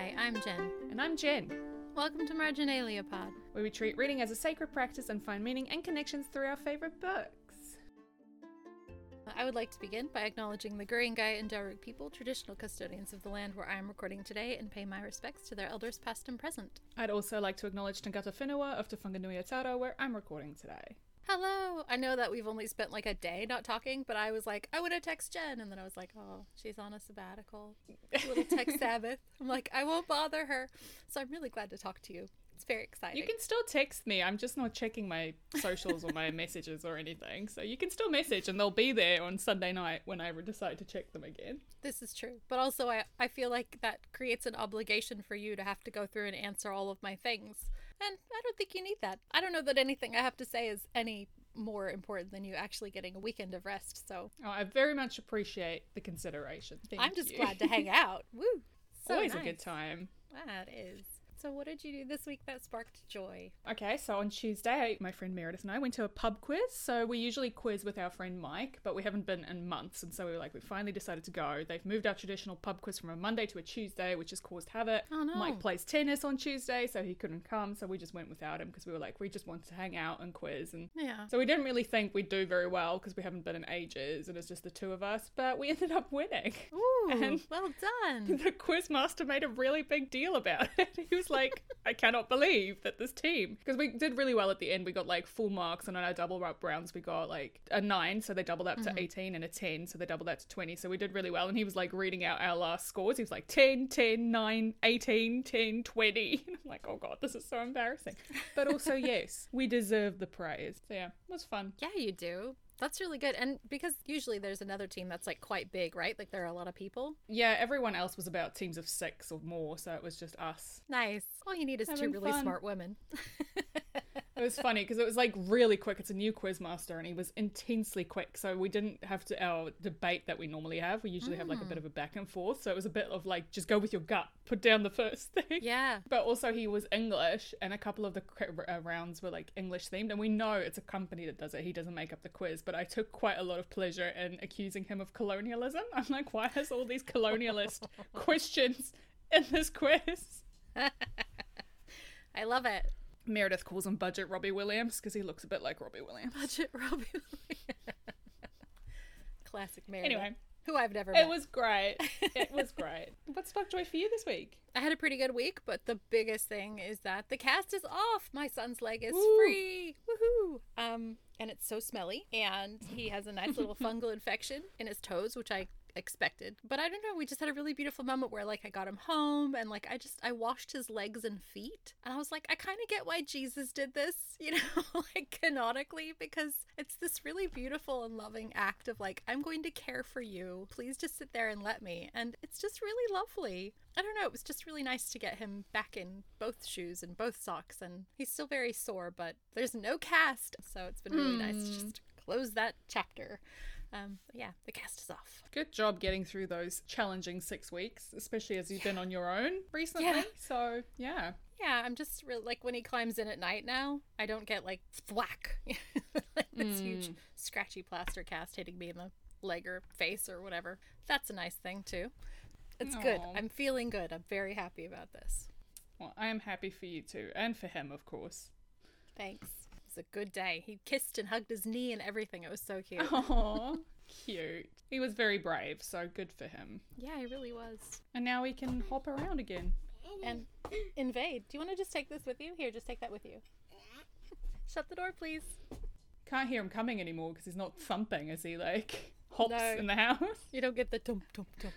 Hi, I'm Jen. And I'm Jen, Welcome to Marginalia Pod. where we treat reading as a sacred practice and find meaning and connections through our favourite books. I would like to begin by acknowledging the Guringai and Darug people, traditional custodians of the land where I am recording today, and pay my respects to their elders past and present. I'd also like to acknowledge Tangata Whenua of Te Whanganui-a-Tara, where I'm recording today. Hello! I know that we've only spent like a day not talking, but I was like, I want to text Jen, and then I was like, oh, she's on a sabbatical. A little tech Sabbath. I'm like, I won't bother her. So I'm really glad to talk to you. It's very exciting. You can still text me, I'm just not checking my socials or my messages or anything. So you can still message and they'll be there on Sunday night when I decide to check them again. This is true. But also, I, I feel like that creates an obligation for you to have to go through and answer all of my things. And I don't think you need that. I don't know that anything I have to say is any more important than you actually getting a weekend of rest. So Oh, I very much appreciate the consideration. Thank I'm just you. glad to hang out. Woo! So Always a good time. That is. So, what did you do this week that sparked joy? Okay, so on Tuesday, my friend Meredith and I went to a pub quiz. So we usually quiz with our friend Mike, but we haven't been in months. And so we were like, we finally decided to go. They've moved our traditional pub quiz from a Monday to a Tuesday, which has caused havoc. Oh, no. Mike plays tennis on Tuesday, so he couldn't come. So we just went without him because we were like, we just wanted to hang out and quiz. And Yeah. so we didn't really think we'd do very well because we haven't been in ages and it's just the two of us, but we ended up winning. Ooh, And- well done. The quiz master made a really big deal about it. He was like, I cannot believe that this team, because we did really well at the end. We got like full marks, and on our double up rounds, we got like a nine, so they doubled up to mm-hmm. 18, and a 10, so they doubled that to 20. So we did really well. And he was like reading out our last scores. He was like 10, 10, 9, 18, 10, 20. And I'm like, oh God, this is so embarrassing. But also, yes, we deserve the praise. So yeah, it was fun. Yeah, you do. That's really good. And because usually there's another team that's like quite big, right? Like there are a lot of people. Yeah, everyone else was about teams of six or more, so it was just us. Nice. All you need is two really fun. smart women. It was funny because it was like really quick. It's a new quiz master and he was intensely quick. So we didn't have to our debate that we normally have. We usually have like a bit of a back and forth. So it was a bit of like just go with your gut, put down the first thing. yeah. But also he was English and a couple of the uh, rounds were like English themed and we know it's a company that does it. He doesn't make up the quiz, but I took quite a lot of pleasure in accusing him of colonialism. I'm like, why has all these colonialist questions in this quiz? I love it. Meredith calls him Budget Robbie Williams because he looks a bit like Robbie Williams. Budget Robbie. Classic Meredith. Anyway, Who I've never met. it was great. It was great. What sparked joy for you this week? I had a pretty good week, but the biggest thing is that the cast is off. My son's leg is Woo. free. Woohoo! Um, and it's so smelly, and he has a nice little fungal infection in his toes, which I expected. But I don't know. We just had a really beautiful moment where, like, I got him home, and like, I just I washed his legs and feet, and I was like, I kind of get why Jesus did this, you know, like canonically, because it's this really beautiful and loving act of like, I'm going to care for you. Please just sit there and let me, and it's just really lovely. I don't know. It was just really nice to get him back in both shoes and both socks, and he's still very sore, but there's no cast, so it's been really nice to hmm. just close that chapter. Um, yeah, the cast is off. Good job getting through those challenging six weeks, especially as you've been on your own recently. Yeah. So, yeah. Yeah, I'm just real like when he climbs in at night now, I don't get like thwack, like this huge scratchy plaster cast hitting me in the leg or face or whatever. That's a nice thing too. It's good. I'm feeling good. I'm very happy about this. Well, I am happy for you too, and for him, of course. Thanks. Was a good day. He kissed and hugged his knee and everything. It was so cute. Aw, cute. He was very brave, so good for him. Yeah, he really was. And now he can hop around again. And invade. Do you want to just take this with you? Here, just take that with you. Shut the door, please. Can't hear him coming anymore because he's not thumping as he like hops No. in the house. You don't get the dump, dump, dump.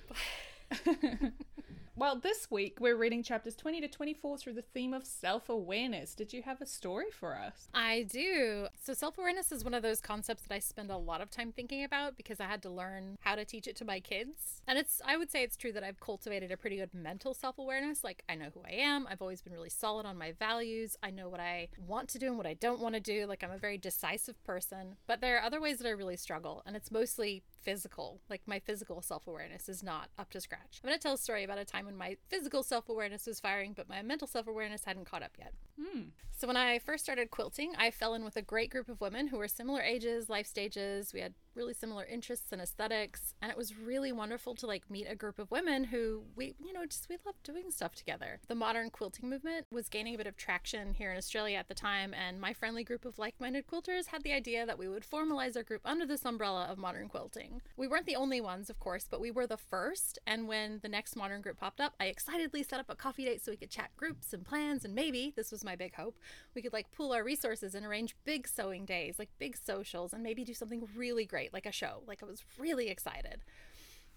Well, this week we're reading chapters 20 to 24 through the theme of self awareness. Did you have a story for us? I do. So, self awareness is one of those concepts that I spend a lot of time thinking about because I had to learn how to teach it to my kids. And it's, I would say it's true that I've cultivated a pretty good mental self awareness. Like, I know who I am. I've always been really solid on my values. I know what I want to do and what I don't want to do. Like, I'm a very decisive person. But there are other ways that I really struggle. And it's mostly physical. Like, my physical self awareness is not up to scratch. I'm going to tell a story about a time when my physical self awareness was firing, but my mental self awareness hadn't caught up yet. Hmm. So when I first started quilting, I fell in with a great group of women who were similar ages, life stages. We had really similar interests and aesthetics, and it was really wonderful to like meet a group of women who we, you know, just we love doing stuff together. The modern quilting movement was gaining a bit of traction here in Australia at the time, and my friendly group of like-minded quilters had the idea that we would formalize our group under this umbrella of modern quilting. We weren't the only ones, of course, but we were the first, and when the next modern group popped up, I excitedly set up a coffee date so we could chat groups and plans and maybe, this was my big hope, we could like pool our resources and arrange big sewing days, like big socials, and maybe do something really great, like a show. Like I was really excited.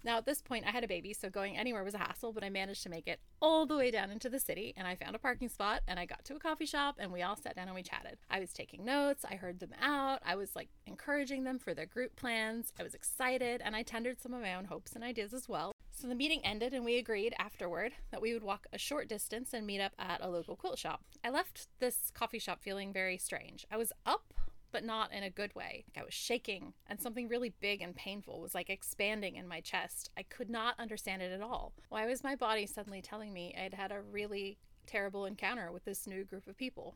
Now, at this point, I had a baby, so going anywhere was a hassle, but I managed to make it all the way down into the city and I found a parking spot and I got to a coffee shop and we all sat down and we chatted. I was taking notes, I heard them out, I was like encouraging them for their group plans. I was excited and I tendered some of my own hopes and ideas as well. So the meeting ended, and we agreed afterward that we would walk a short distance and meet up at a local quilt shop. I left this coffee shop feeling very strange. I was up, but not in a good way. Like I was shaking, and something really big and painful was like expanding in my chest. I could not understand it at all. Why was my body suddenly telling me I'd had a really terrible encounter with this new group of people?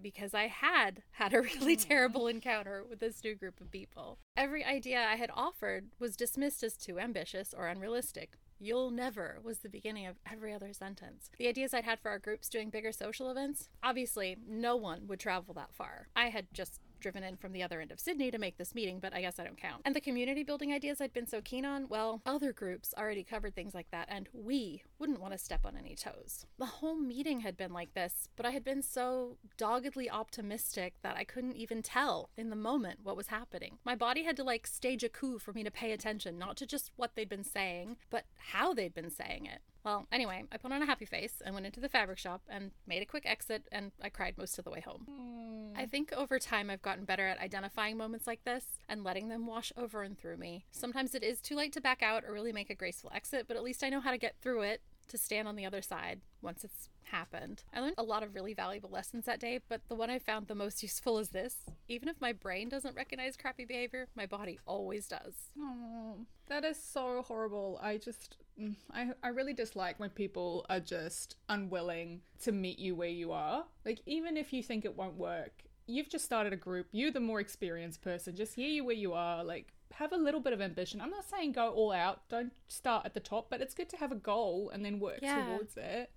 because I had had a really terrible encounter with this new group of people. Every idea I had offered was dismissed as too ambitious or unrealistic. You'll never was the beginning of every other sentence. The ideas I'd had for our groups doing bigger social events, obviously, no one would travel that far. I had just driven in from the other end of Sydney to make this meeting, but I guess I don't count. And the community building ideas I'd been so keen on, well, other groups already covered things like that, and we wouldn't want to step on any toes. The whole meeting had been like this, but I had been so doggedly optimistic that I couldn't even tell in the moment what was happening. My body had to like stage a coup for me to pay attention, not to just what they'd been saying, but how they'd been saying it. Well, anyway, I put on a happy face and went into the fabric shop and made a quick exit, and I cried most of the way home. Hmm. I think over time I've gotten better at identifying moments like this and letting them wash over and through me. Sometimes it is too late to back out or really make a graceful exit, but at least I know how to get through it to stand on the other side once it's happened. I learned a lot of really valuable lessons that day, but the one I found the most useful is this. Even if my brain doesn't recognize crappy behavior, my body always does. Oh, that is so horrible. I just, mm, Mm, I, I really dislike when people are just unwilling to meet you where you are. Like, even if you think it won't work, you've just started a group. You're the more experienced person. Just hear you where you are. Like, have a little bit of ambition. I'm not saying go all out. Don't start at the top, but it's good to have a goal and then work Yeah. towards it.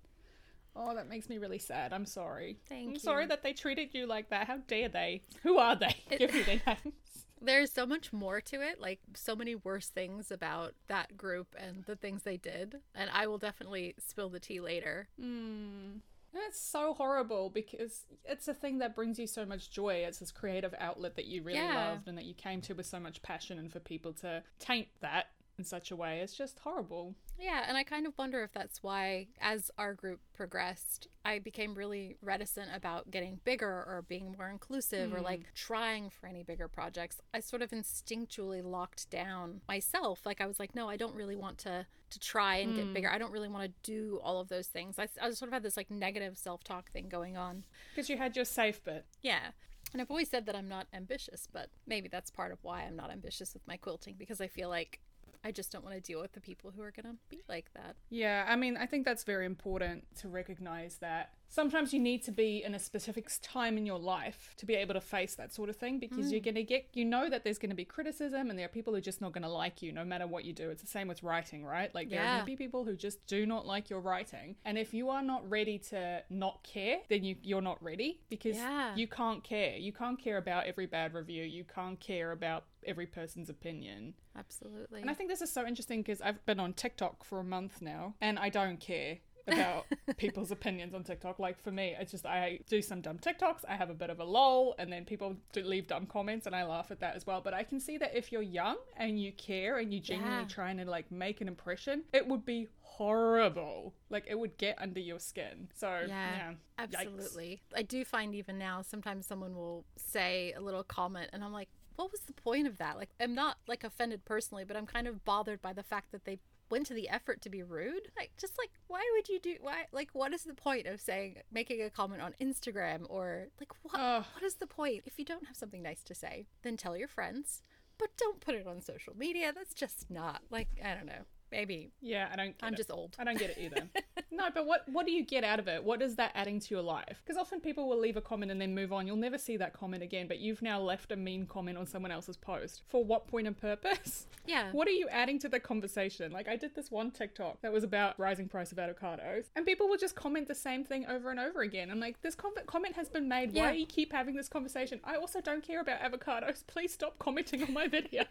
Oh, that makes me really sad. I'm sorry. Thank I'm you. sorry that they treated you like that. How dare they? Who are they? Give me their names. There's so much more to it, like so many worse things about that group and the things they did. And I will definitely spill the tea later. Mm. That's so horrible because it's a thing that brings you so much joy. It's this creative outlet that you really Yeah. loved and that you came to with so much passion, and for people to taint that in such a way It's just horrible. Yeah, and I kind of wonder if that's why, as our group progressed, I became really reticent about getting bigger or being more inclusive or hmm. like trying for any bigger projects. I sort of instinctually locked down myself. Like I was like, no, I don't really want to to try and get bigger. Hmm. I don't really want to do all of those things. I, I sort of had this like negative self talk thing going on. Because you had your safe bit. Yeah. And I've always said that I'm not ambitious, but maybe that's part of why I'm not ambitious with my quilting because I feel like I just don't want to deal with the people who are going to be like that. Yeah, I mean, I think that's very important to recognize that sometimes you need to be in a specific time in your life to be able to face that sort of thing because you're hmm. going to get, you know, that there's going to be criticism and there are people who are just not going to like you no matter what you do. It's the same with writing, right? Like, there are going to be people who just do not like your writing. And if you are not ready to not care, then you, you're not ready because Yeah. you can't care. You can't care about every bad review. You can't care about every person's opinion. Absolutely. And I think this is so interesting because I've been on TikTok for a month now and I don't care about people's opinions on TikTok. Like for me, it's just I do some dumb TikToks, I have a bit of a lol, and then people do leave dumb comments and I laugh at that as well. But I can see that if you're young and you care and you genuinely Yeah. trying to like make an impression, it would be horrible. Like it would get under your skin. So yeah. Yeah, Yikes. absolutely. I do find even now sometimes someone will say a little comment and I'm like, what was the point of that? Like I'm not like offended personally, but I'm kind of bothered by the fact that they went to the effort to be rude. Like just like why would you do why like what is the point of saying making a comment on Instagram or like what Ugh. what is the point? If you don't have something nice to say, then tell your friends. But don't put it on social media. That's just not like I don't know. Maybe. Yeah, I don't. Get I'm it. just old. I don't get it either. no, but what what do you get out of it? What is that adding to your life? Because often people will leave a comment and then move on. You'll never see that comment again. But you've now left a mean comment on someone else's post. For what point and purpose? Yeah. What are you adding to the conversation? Like I did this one TikTok that was about rising price of avocados, and people will just comment the same thing over and over again. I'm like, this com- comment has been made. Why do you keep having this conversation? I also don't care about avocados. Please stop commenting on my video.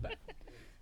but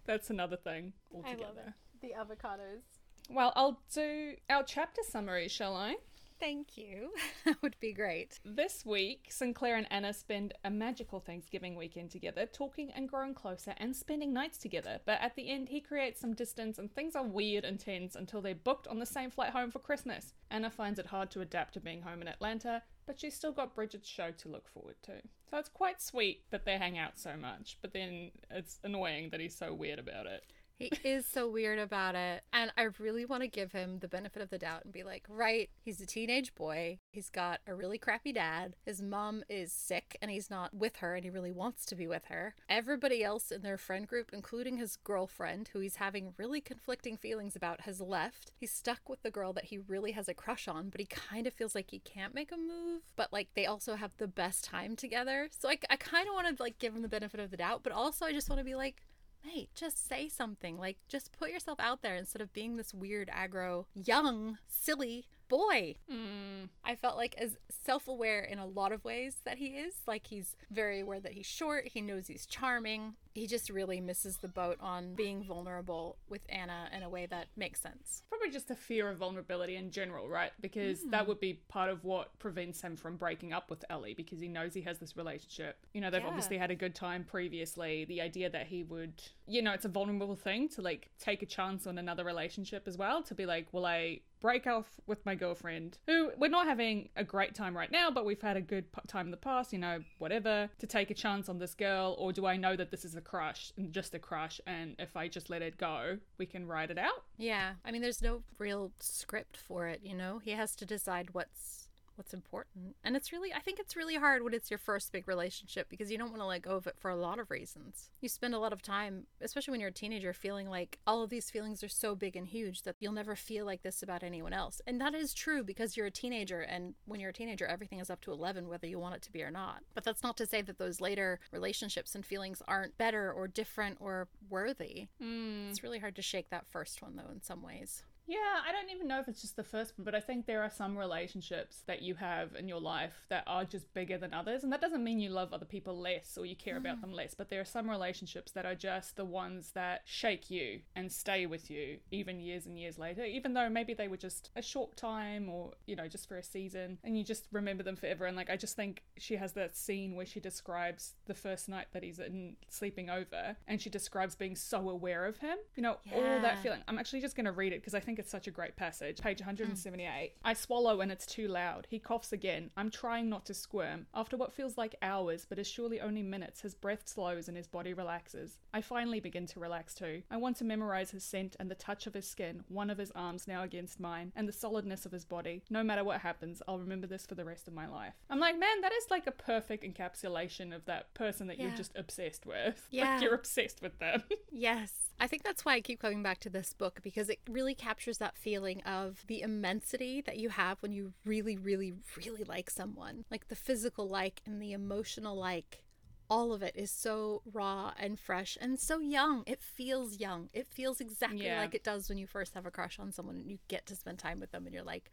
that's another thing altogether. I love it. The avocados. Well, I'll do our chapter summary, shall I? Thank you. that would be great. This week, St. Clair and Anna spend a magical Thanksgiving weekend together, talking and growing closer and spending nights together. But at the end, he creates some distance and things are weird and tense until they're booked on the same flight home for Christmas. Anna finds it hard to adapt to being home in Atlanta, but she's still got Bridgette's show to look forward to. So it's quite sweet that they hang out so much, but then it's annoying that he's so weird about it. He is so weird about it. And I really want to give him the benefit of the doubt and be like, right, he's a teenage boy. He's got a really crappy dad. His mom is sick and he's not with her and he really wants to be with her. Everybody else in their friend group, including his girlfriend, who he's having really conflicting feelings about, has left. He's stuck with the girl that he really has a crush on, but he kind of feels like he can't make a move. But like they also have the best time together. So I, I kind of want to like give him the benefit of the doubt, but also I just want to be like, mate, just say something. Like, just put yourself out there instead of being this weird, aggro, young, silly boy. Mm, I felt like as self aware in a lot of ways that he is. Like, he's very aware that he's short, he knows he's charming. He just really misses the boat on being vulnerable with Anna in a way that makes sense. probably just a fear of vulnerability in general, right? Because that would be part of what prevents him from breaking up with Ellie because he knows he has this relationship. You know, they've Yeah. obviously had a good time previously. The idea that he would, you know, it's a vulnerable thing to like take a chance on another relationship as well, to be like, will I break off with my girlfriend who we're not having a great time right now, but we've had a good time in the past, you know, whatever, to take a chance on this girl, or do I know that this is a crush and just a crush, and if I just let it go, we can ride it out? Yeah. I mean, there's no real script for it, you know? He has to decide what's what's important. And it's really I think it's really hard when it's your first big relationship because you don't want to let go of it for a lot of reasons. You spend a lot of time, especially when you're a teenager, feeling like all of these feelings are so big and huge that you'll never feel like this about anyone else. And that is true because you're a teenager and when you're a teenager everything is up to 11 whether you want it to be or not. But that's not to say that those later relationships and feelings aren't better or different or worthy. Mm. It's really hard to shake that first one though in some ways. Yeah, I don't even know if it's just the first one, but I think there are some relationships that you have in your life that are just bigger than others. And that doesn't mean you love other people less or you care about mm. them less, but there are some relationships that are just the ones that shake you and stay with you even years and years later, even though maybe they were just a short time or, you know, just for a season and you just remember them forever. And like, I just think she has that scene where she describes the first night that he's in sleeping over and she describes being so aware of him, you know, all that feeling. I'm actually just going to read it because I think it's such a great passage. Page hmm. 178. I swallow and it's too loud. He coughs again. I'm trying not to squirm. After what feels like hours, but is surely only minutes, his breath slows and his body relaxes. I finally begin to relax too. I want to memorize his scent and the touch of his skin, one of his arms now against mine, and the solidness of his body. No matter what happens, I'll remember this for the rest of my life. I'm like, man, that is like a perfect encapsulation of that person that Yeah. you're just obsessed with. Yeah. Like you're obsessed with them. Yes. I think that's why I keep coming back to this book because it really captures that feeling of the immensity that you have when you really, really, really like someone. Like the physical like and the emotional like. All of it is so raw and fresh and so young. It feels young. It feels exactly Yeah. like it does when you first have a crush on someone and you get to spend time with them and you're like,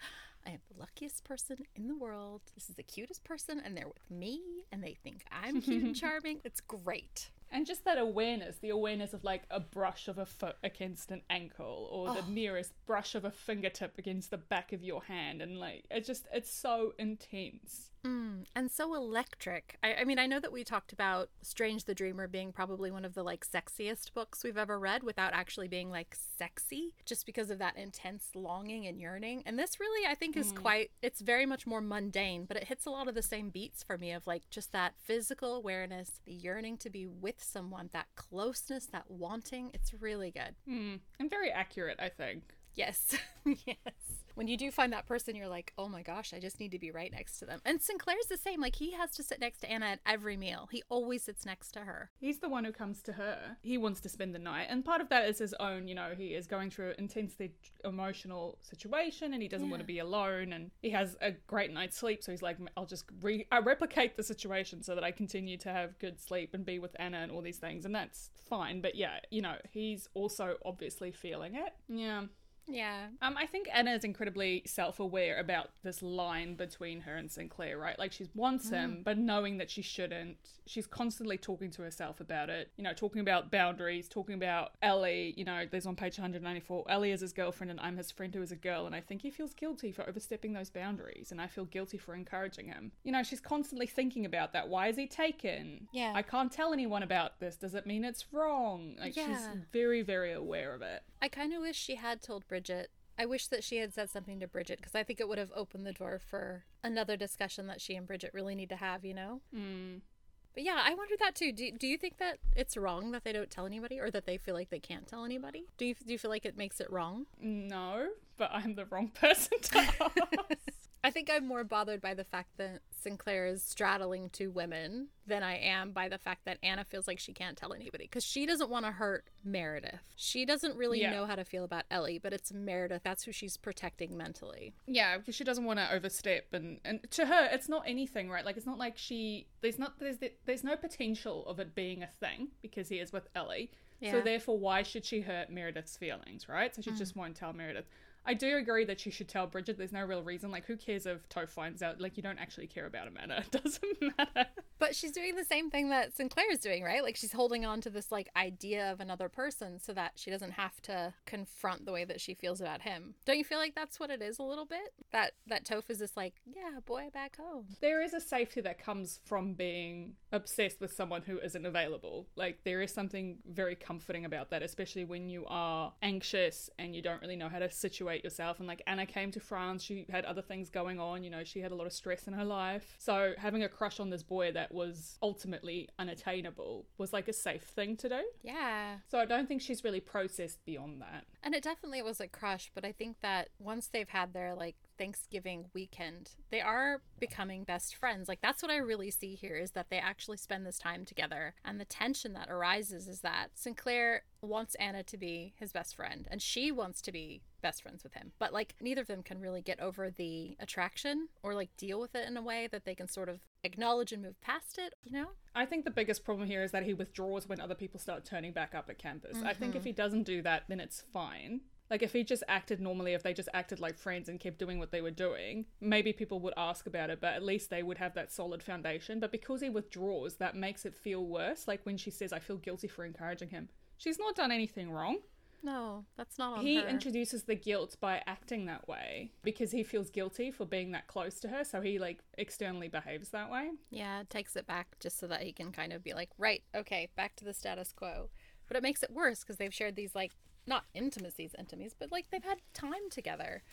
I am the luckiest person in the world. This is the cutest person and they're with me and they think I'm cute and charming. It's great. And just that awareness, the awareness of like a brush of a foot against an ankle or the oh. merest brush of a fingertip against the back of your hand. And like, it just, it's so intense. Mm, and so electric. I, I mean, I know that we talked about Strange the Dreamer being probably one of the like sexiest books we've ever read without actually being like sexy, just because of that intense longing and yearning. And this really, I think, is quite, it's very much more mundane, but it hits a lot of the same beats for me of like just that physical awareness, the yearning to be with someone, that closeness, that wanting. It's really good. Mm. And very accurate, I think. Yes. yes. When you do find that person, you're like, oh my gosh, I just need to be right next to them. And St. Clair's the same. Like, he has to sit next to Anna at every meal. He always sits next to her. He's the one who comes to her. He wants to spend the night. And part of that is his own, you know, he is going through an intensely emotional situation and he doesn't want to be alone. And he has a great night's sleep. So he's like, I'll just re- I replicate the situation so that I continue to have good sleep and be with Anna and all these things. And that's fine. But yeah, you know, he's also obviously feeling it. Yeah. Yeah. Um, I think Anna is incredibly self-aware about this line between her and St. Clair, right? Like she wants him, but knowing that she shouldn't. She's constantly talking to herself about it. You know, talking about boundaries, talking about Ellie. You know, there's on page 194. Ellie is his girlfriend, and I'm his friend who is a girl, and I think he feels guilty for overstepping those boundaries, and I feel guilty for encouraging him. You know, she's constantly thinking about that. Why is he taken? Yeah. I can't tell anyone about this. Does it mean it's wrong? Like she's very, very aware of it. I kind of wish she had told Bridgette. I wish that she had said something to Bridgette because I think it would have opened the door for another discussion that she and Bridgette really need to have, you know? Mm. But yeah, I wonder that too. Do, do you think that it's wrong that they don't tell anybody or that they feel like they can't tell anybody? Do you, do you feel like it makes it wrong? No, but I'm the wrong person to ask. I think I'm more bothered by the fact that St. Clair is straddling two women than I am by the fact that Anna feels like she can't tell anybody because she doesn't want to hurt Meredith. She doesn't really Yeah. know how to feel about Ellie, but it's Meredith. That's who she's protecting mentally. yeah, because she doesn't want to overstep, and and to her, it's not anything, right? Like it's not like she there's not there's there's no potential of it being a thing because he is with Ellie. Yeah. So therefore, why should she hurt Meredith's feelings, right? So she mm. just won't tell Meredith. I do agree that she should tell Bridgette. There's no real reason. Like, who cares if Toph finds out? Like, you don't actually care about him, Anna. It doesn't matter. But she's doing the same thing that St. Clair is doing, right? Like she's holding on to this like idea of another person so that she doesn't have to confront the way that she feels about him. Don't you feel like that's what it is a little bit? That that Toph is just like, yeah, boy back home. there is a safety that comes from being obsessed with someone who isn't available. Like there is something very comforting about that, especially when you are anxious and you don't really know how to situate yourself. And like Anna came to France, she had other things going on, you know, she had a lot of stress in her life. So having a crush on this boy that was ultimately unattainable was like a safe thing to do. Yeah. So I don't think she's really processed beyond that. And it definitely was a crush, but I think that once they've had their like Thanksgiving weekend, they are becoming best friends. Like that's what I really see here is that they actually spend this time together. And the tension that arises is that St. Clair wants Anna to be his best friend and she wants to be best friends with him. But like neither of them can really get over the attraction or like deal with it in a way that they can sort of acknowledge and move past it, you know? I think the biggest problem here is that he withdraws when other people start turning back up at campus. I think if mm-hmm. he doesn't do that, then it's fine. Like if he just acted normally, if they just acted like friends and kept doing what they were doing, maybe people would ask about it, but at least they would have that solid foundation. But because he withdraws, that makes it feel worse. Like when she says, I feel guilty for encouraging him. She's not done anything wrong. No, that's not on he her. introduces the guilt by acting that way because he feels guilty for being that close to her, so he like externally behaves that way. Yeah, takes it back just so that he can kind of be like, right, okay, back to the status quo. But it makes it worse because they've shared these like not intimacies, intimacies, but like they've had time together.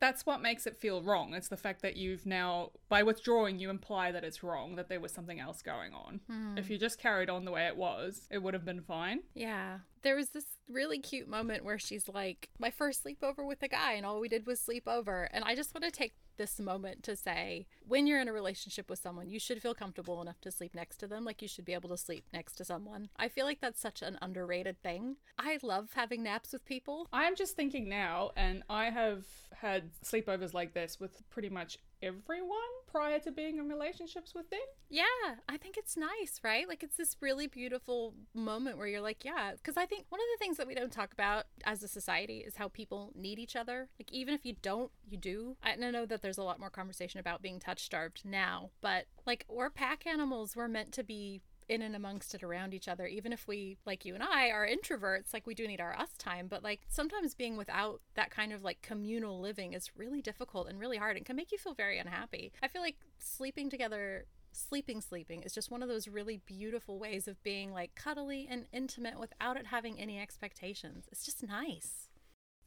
that's what makes it feel wrong. It's the fact that you've now, by withdrawing, you imply that it's wrong, that there was something else going on. Hmm. If you just carried on the way it was, it would have been fine. Yeah. There was this really cute moment where she's like, my first sleepover with a guy, and all we did was sleep over. And I just want to take this moment to say when you're in a relationship with someone, you should feel comfortable enough to sleep next to them. Like you should be able to sleep next to someone. I feel like that's such an underrated thing. I love having naps with people. I am just thinking now, and I have had sleepovers like this with pretty much everyone prior to being in relationships with them. Yeah, I think it's nice, right? Like it's this really beautiful moment where you're like, yeah, because I think one of the things that we don't talk about as a society is how people need each other. Like even if you don't, you do. I know that there's a lot more conversation about being touch starved now, but like we're pack animals. We're meant to be in and amongst it around each other even if we like you and i are introverts like we do need our us time. But like sometimes being without that kind of like communal living is really difficult and really hard and can make you feel very unhappy. I feel like sleeping together sleeping sleeping is just one of those really beautiful ways of being like cuddly and intimate without it having any expectations. It's just nice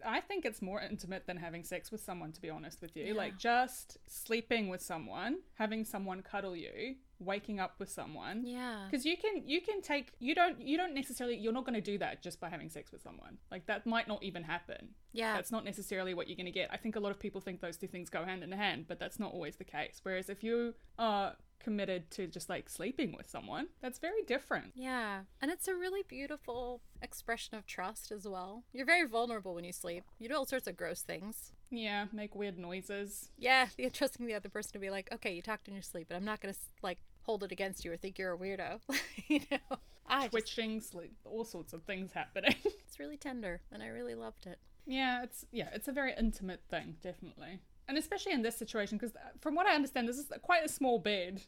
I think it's more intimate than having sex with someone, to be honest with you. Yeah. Like just sleeping with someone, having someone cuddle you, waking up with someone. Yeah. Because you can you can take you don't you don't necessarily you're not going to do that just by having sex with someone. Like that might not even happen. Yeah. That's not necessarily what you're going to get. I think a lot of people think those two things go hand in hand, but that's not always the case. Whereas if you are committed to just like sleeping with someone, that's very different. Yeah. And it's a really beautiful expression of trust as well. You're very vulnerable when you sleep. You do all sorts of gross things. Yeah, make weird noises. Yeah, you're trusting the other person to be like, okay, you talked in your sleep, but I'm not gonna like hold it against you or think you're a weirdo. you know, I just, twitching, sleep, all sorts of things happening. it's really tender, and I really loved it. yeah, it's yeah, it's a very intimate thing, definitely, and especially in this situation because from what I understand, this is quite a small bed.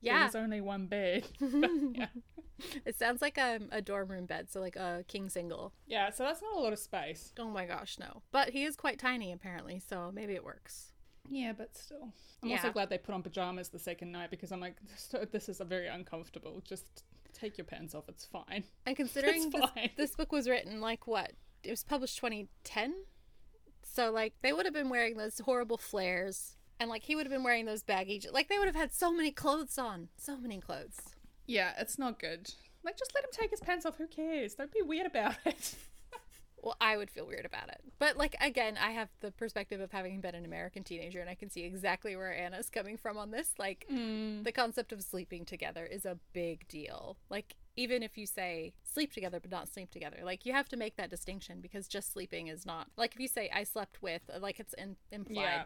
Yeah, there's only one bed. But, yeah, it sounds like um, a dorm room bed, so like a king single. yeah, so that's not a lot of space. Oh my gosh, no. But he is quite tiny apparently, so maybe it works. Yeah, but still, I'm also glad they put on pajamas the second night because I'm like, this, is a very uncomfortable. Just take your pants off. It's fine. And considering this, this book was written like what? It was published 2010. So like they would have been wearing those horrible flares and like he would have been wearing those baggy like they would have had so many clothes on. So many clothes. Yeah, it's not good. Like, just let him take his pants off. Who cares? Don't be weird about it. Well, I would feel weird about it. But like again, I have the perspective of having been an American teenager and I can see exactly where Anna's coming from on this. Like mm. the concept of sleeping together is a big deal. Like even if you say sleep together but not sleep together, like you have to make that distinction because just sleeping is not like if you say I slept with, like it's in, implied Yeah.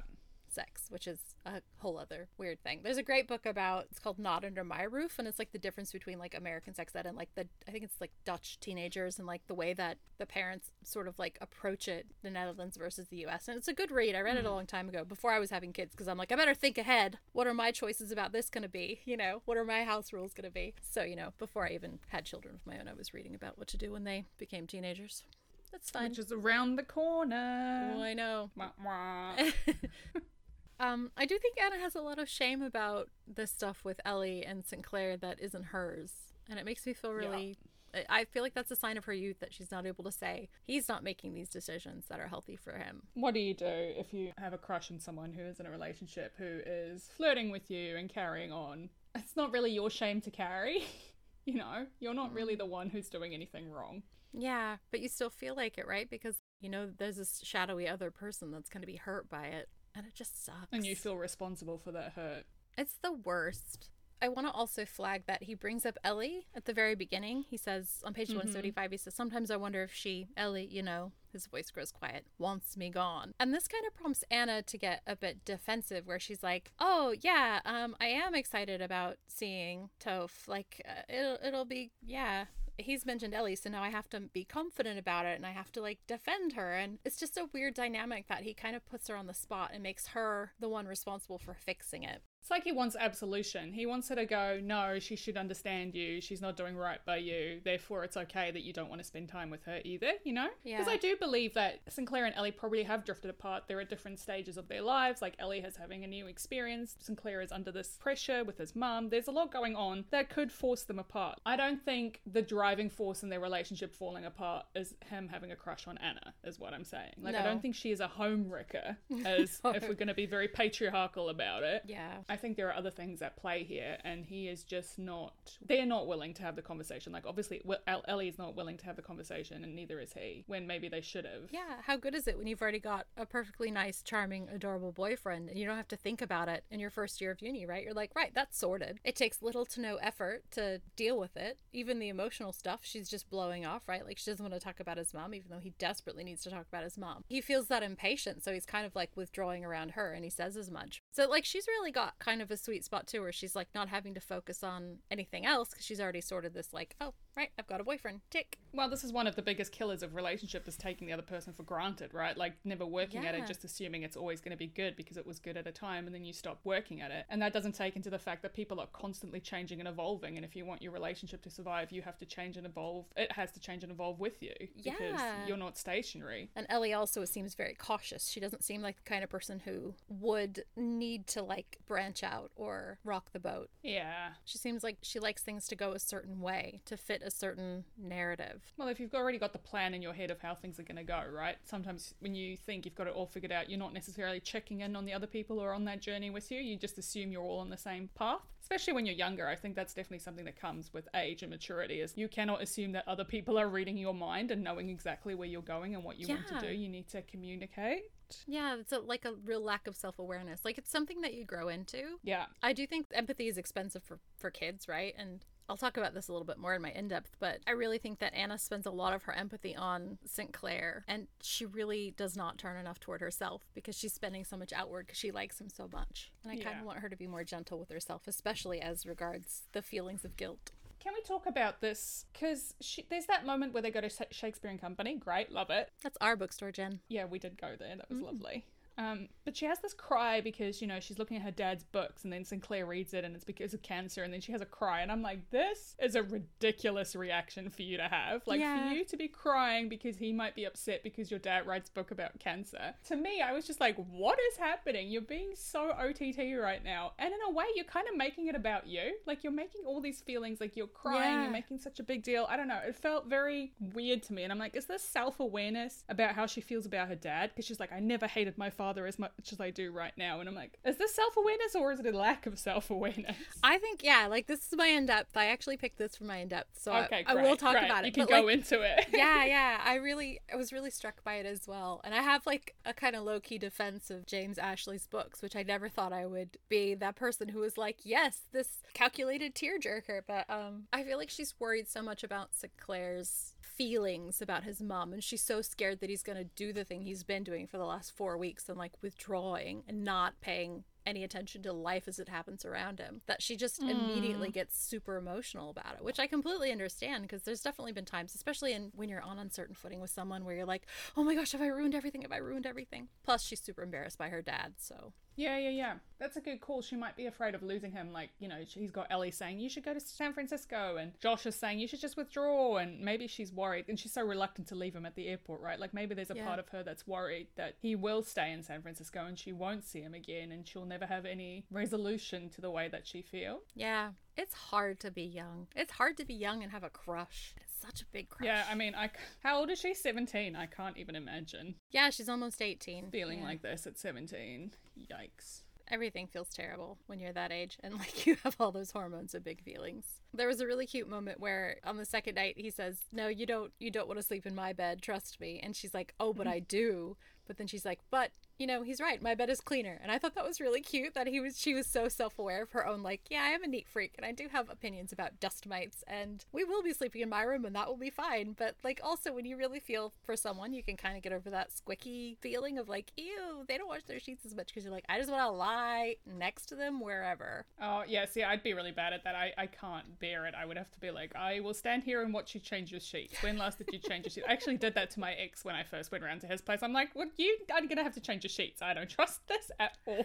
Sex, which is a whole other weird thing. There's a great book about it's called Not Under My Roof, and it's like the difference between like American sex ed and like the I think it's like Dutch teenagers and like the way that the parents sort of like approach it, the Netherlands versus the U.S. And it's a good read. I read it a mm. long time ago before I was having kids because I'm like I better think ahead. What are my choices about this going to be? You know, what are my house rules going to be? So you know, before I even had children of my own, I was reading about what to do when they became teenagers. That's fine. Which is around the corner. Oh, I know. Wah, wah. Um, I do think Anna has a lot of shame about this stuff with Ellie and St. Clair that isn't hers, and it makes me feel really. I- I feel like that's a sign of her youth that she's not able to say he's not making these decisions that are healthy for him. what do you do if you have a crush on someone who is in a relationship who is flirting with you and carrying on? It's not really your shame to carry. you know, you're not really the one who's doing anything wrong. Yeah, but you still feel like it, right? Because you know there's this shadowy other person that's going to be hurt by it, and it just sucks. And you feel responsible for that hurt. It's the worst. I want to also flag that he brings up Ellie at the very beginning. He says on page 175, he says, Sometimes I wonder if she, Ellie, you know, his voice grows quiet, wants me gone. And this kind of prompts Anna to get a bit defensive, where she's like, Oh, yeah, um, I am excited about seeing Toph. Like, uh, it'll, it'll be, yeah. He's mentioned Ellie, so now I have to be confident about it and I have to like defend her. And it's just a weird dynamic that he kind of puts her on the spot and makes her the one responsible for fixing it. It's like he wants absolution. He wants her to go, no, she should understand you. She's not doing right by you. Therefore, it's okay that you don't want to spend time with her either, you know? Because Yeah. I do believe that St. Clair and Ellie probably have drifted apart. They're at different stages of their lives. Like Ellie is having a new experience. St. Clair is under this pressure with his mum. There's a lot going on that could force them apart. I don't think the driving force in their relationship falling apart is him having a crush on Anna, is what I'm saying. Like, I don't think she is a home wrecker, as if we're going to be very patriarchal about it. Yeah. I think there are other things at play here, and he is just not. They're not willing to have the conversation. Like, obviously, Ellie is not willing to have the conversation, and neither is he, when maybe they should have. Yeah, how good is it when you've already got a perfectly nice, charming, adorable boyfriend and you don't have to think about it in your first year of uni, right? You're like, right, that's sorted. It takes little to no effort to deal with it. Even the emotional stuff, she's just blowing off, right? Like, she doesn't want to talk about his mom, even though he desperately needs to talk about his mom. He feels that impatient, so he's kind of like withdrawing around her and he says as much. So, like, she's really got kind of a sweet spot too, where she's like not having to focus on anything else because she's already sorted this, like, oh, right, I've got a boyfriend, tick. Well, this is one of the biggest killers of relationship is taking the other person for granted, right? Like never working at it, just assuming it's always going to be good because it was good at a time, and then you stop working at it. And that doesn't take into the fact that people are constantly changing and evolving. And if you want your relationship to survive, you have to change and evolve. It has to change and evolve with you because Yeah. you're not stationary. And Ellie also seems very cautious. She doesn't seem like the kind of person who would need to like branch out or rock the boat. Yeah. She seems like she likes things to go a certain way to fit a certain narrative. Well, if you've already got the plan in your head of how things are going to go, right? Sometimes when you think you've got it all figured out, you're not necessarily checking in on the other people who are on that journey with you. You just assume you're all on the same path. Especially when you're younger, I think that's definitely something that comes with age and maturity. Is you cannot assume that other people are reading your mind and knowing exactly where you're going and what you want to do. You need to communicate. Yeah, it's a, like a real lack of self awareness. Like it's something that you grow into. Yeah. I do think empathy is expensive for, for kids, right? And I'll talk about this a little bit more in my in depth, but I really think that Anna spends a lot of her empathy on St. Clair, and she really does not turn enough toward herself because she's spending so much outward because she likes him so much. And I kind of want her to be more gentle with herself, especially as regards the feelings of guilt. Can we talk about this? Because there's that moment where they go to Shakespeare and Company. Great, love it. That's our bookstore, Jen. Yeah, we did go there. That was mm. lovely. Um, but she has this cry because you know she's looking at her dad's books, and then St. Clair reads it, and it's because of cancer, and then she has a cry, and I'm like, this is a ridiculous reaction for you to have, like Yeah. for you to be crying because he might be upset because your dad writes book about cancer. To me, I was just like, what is happening? You're being so OTT right now, and in a way, you're kind of making it about you. Like you're making all these feelings, like you're crying, Yeah. you're making such a big deal. I don't know. It felt very weird to me, and I'm like, is this self awareness about how she feels about her dad? Because she's like, I never hated my father as much as I do right now, and I'm like, is this self awareness or is it a lack of self awareness? I think, yeah, like this is my in depth. I actually picked this for my in depth, so I- Okay, I, great, will talk great. about it. You can go like, into it. yeah, yeah. I really, I was really struck by it as well. And I have like a kind of low key defense of James Ashley's books, which I never thought I would be that person who was like, yes, this calculated tearjerker. But um, I feel like she's worried so much about St. Clair's feelings about his mom, and she's so scared that he's going to do the thing he's been doing for the last four weeks and like withdrawing and not paying any attention to life as it happens around him that she just mm. immediately gets super emotional about it which i completely understand because there's definitely been times especially in when you're on uncertain footing with someone where you're like oh my gosh have i ruined everything? Have i ruined everything? Plus she's super embarrassed by her dad so Yeah, yeah, yeah. That's a good call. She might be afraid of losing him. Like, you know, he's got Ellie saying, you should go to San Francisco, and Josh is saying, you should just withdraw. And maybe she's worried, and she's so reluctant to leave him at the airport, right? Like, maybe there's a Yeah. part of her that's worried that he will stay in San Francisco and she won't see him again, and she'll never have any resolution to the way that she feels. yeah it's hard to be young it's hard to be young and have a crush such a big crush Yeah, I mean, I how old is she? 17. I can't even imagine yeah she's almost 18 feeling Yeah. like this at 17. Yikes. everything feels terrible when you're that age and like you have all those hormones and big feelings there was a really cute moment where on the second night he says no you don't you don't want to sleep in my bed trust me and she's like oh but i do but then she's like but you know he's right my bed is cleaner and i thought that was really cute that he was she was so self-aware of her own like yeah i am a neat freak and i do have opinions about dust mites and we will be sleeping in my room and that will be fine but like also when you really feel for someone you can kind of get over that squicky feeling of like ew they don't wash their sheets as much because you're like i just want to lie next to them wherever Oh, yeah, see, I'd be really bad at that. I, I can't bear it. I would have to be like, I will stand here and watch you change your sheets. When last did you change your sheets? I actually did that to my ex when I first went around to his place. I'm like, well, you are going to have to change your sheets. I don't trust this at all.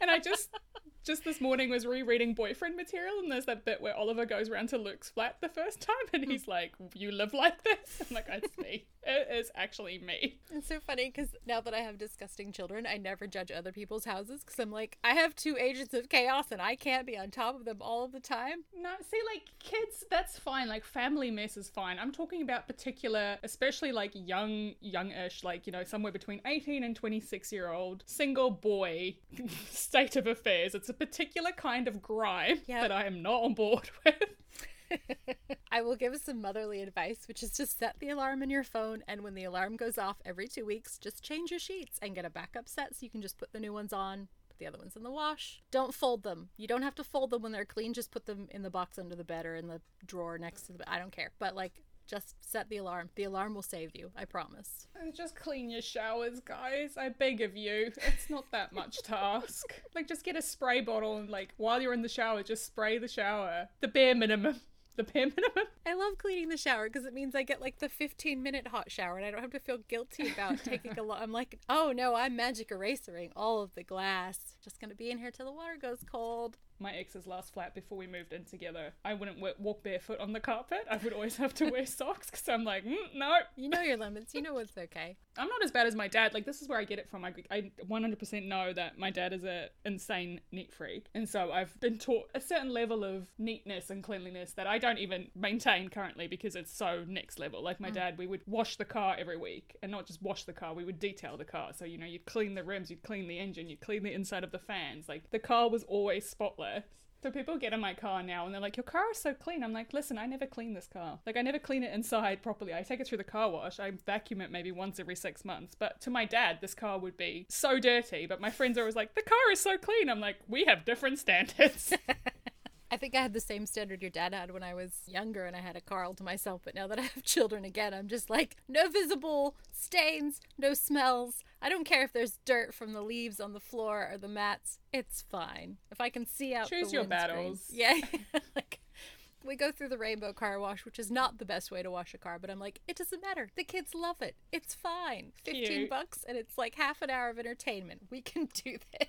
and I just, just this morning was rereading boyfriend material, and there's that bit where Oliver goes around to Luc's flat the first time, and he's hmm. like, you live like this? I'm like, it's me. It is actually me. It's so funny because now that I have disgusting children, I never judge other people's houses because I'm like, I have two agents of chaos and I can't be on top of them all of the time. No, see, like kids, that's fine. Like family mess is fine. I'm talking about particular, especially like young, youngish, like you know, somewhere between 18 and 26 year old single boy state of affairs. It's a particular kind of grime Yep. that I am not on board with. I will give us some motherly advice, which is to set the alarm in your phone, and when the alarm goes off every two weeks, just change your sheets and get a backup set so you can just put the new ones on. put The other ones in the wash. Don't fold them. You don't have to fold them when they're clean. Just put them in the box under the bed or in the drawer next to the bed. I don't care. But like, just set the alarm. The alarm will save you. I promise. And just clean your showers, guys. I beg of you. It's not that much task. Like, just get a spray bottle and, like, while you're in the shower, just spray the shower. The bare minimum. The bare minimum. I love cleaning the shower because it means I get like the 15 minute hot shower and I don't have to feel guilty about taking a lot. I'm like, oh no, I'm magic erasering all of the glass. Just gonna be in here till the water goes cold. My ex's last flat before we moved in together, I wouldn't w- walk barefoot on the carpet. I would always have to wear socks because I'm like, mm, no. You know your limits. You know what's okay. I'm not as bad as my dad. Like this is where I get it from. I, I 100% know that my dad is a insane neat freak, and so I've been taught a certain level of neatness and cleanliness that I don't even maintain currently because it's so next level. Like my dad, we would wash the car every week, and not just wash the car. We would detail the car. So you know, you'd clean the rims, you'd clean the engine, you'd clean the inside of the fans. Like the car was always spotless. So people get in my car now and they're like, Your car is so clean. I'm like, Listen, I never clean this car. Like, I never clean it inside properly. I take it through the car wash. I vacuum it maybe once every six months. But to my dad, this car would be so dirty. But my friends are always like, The car is so clean. I'm like, We have different standards. I think I had the same standard your dad had when I was younger and I had a car all to myself, but now that I have children again, I'm just like, no visible stains, no smells. I don't care if there's dirt from the leaves on the floor or the mats. It's fine. If I can see out Choose the your battles. Yeah. like we go through the rainbow car wash, which is not the best way to wash a car, but I'm like, it doesn't matter. The kids love it. It's fine. 15 Cute. bucks and it's like half an hour of entertainment. We can do this.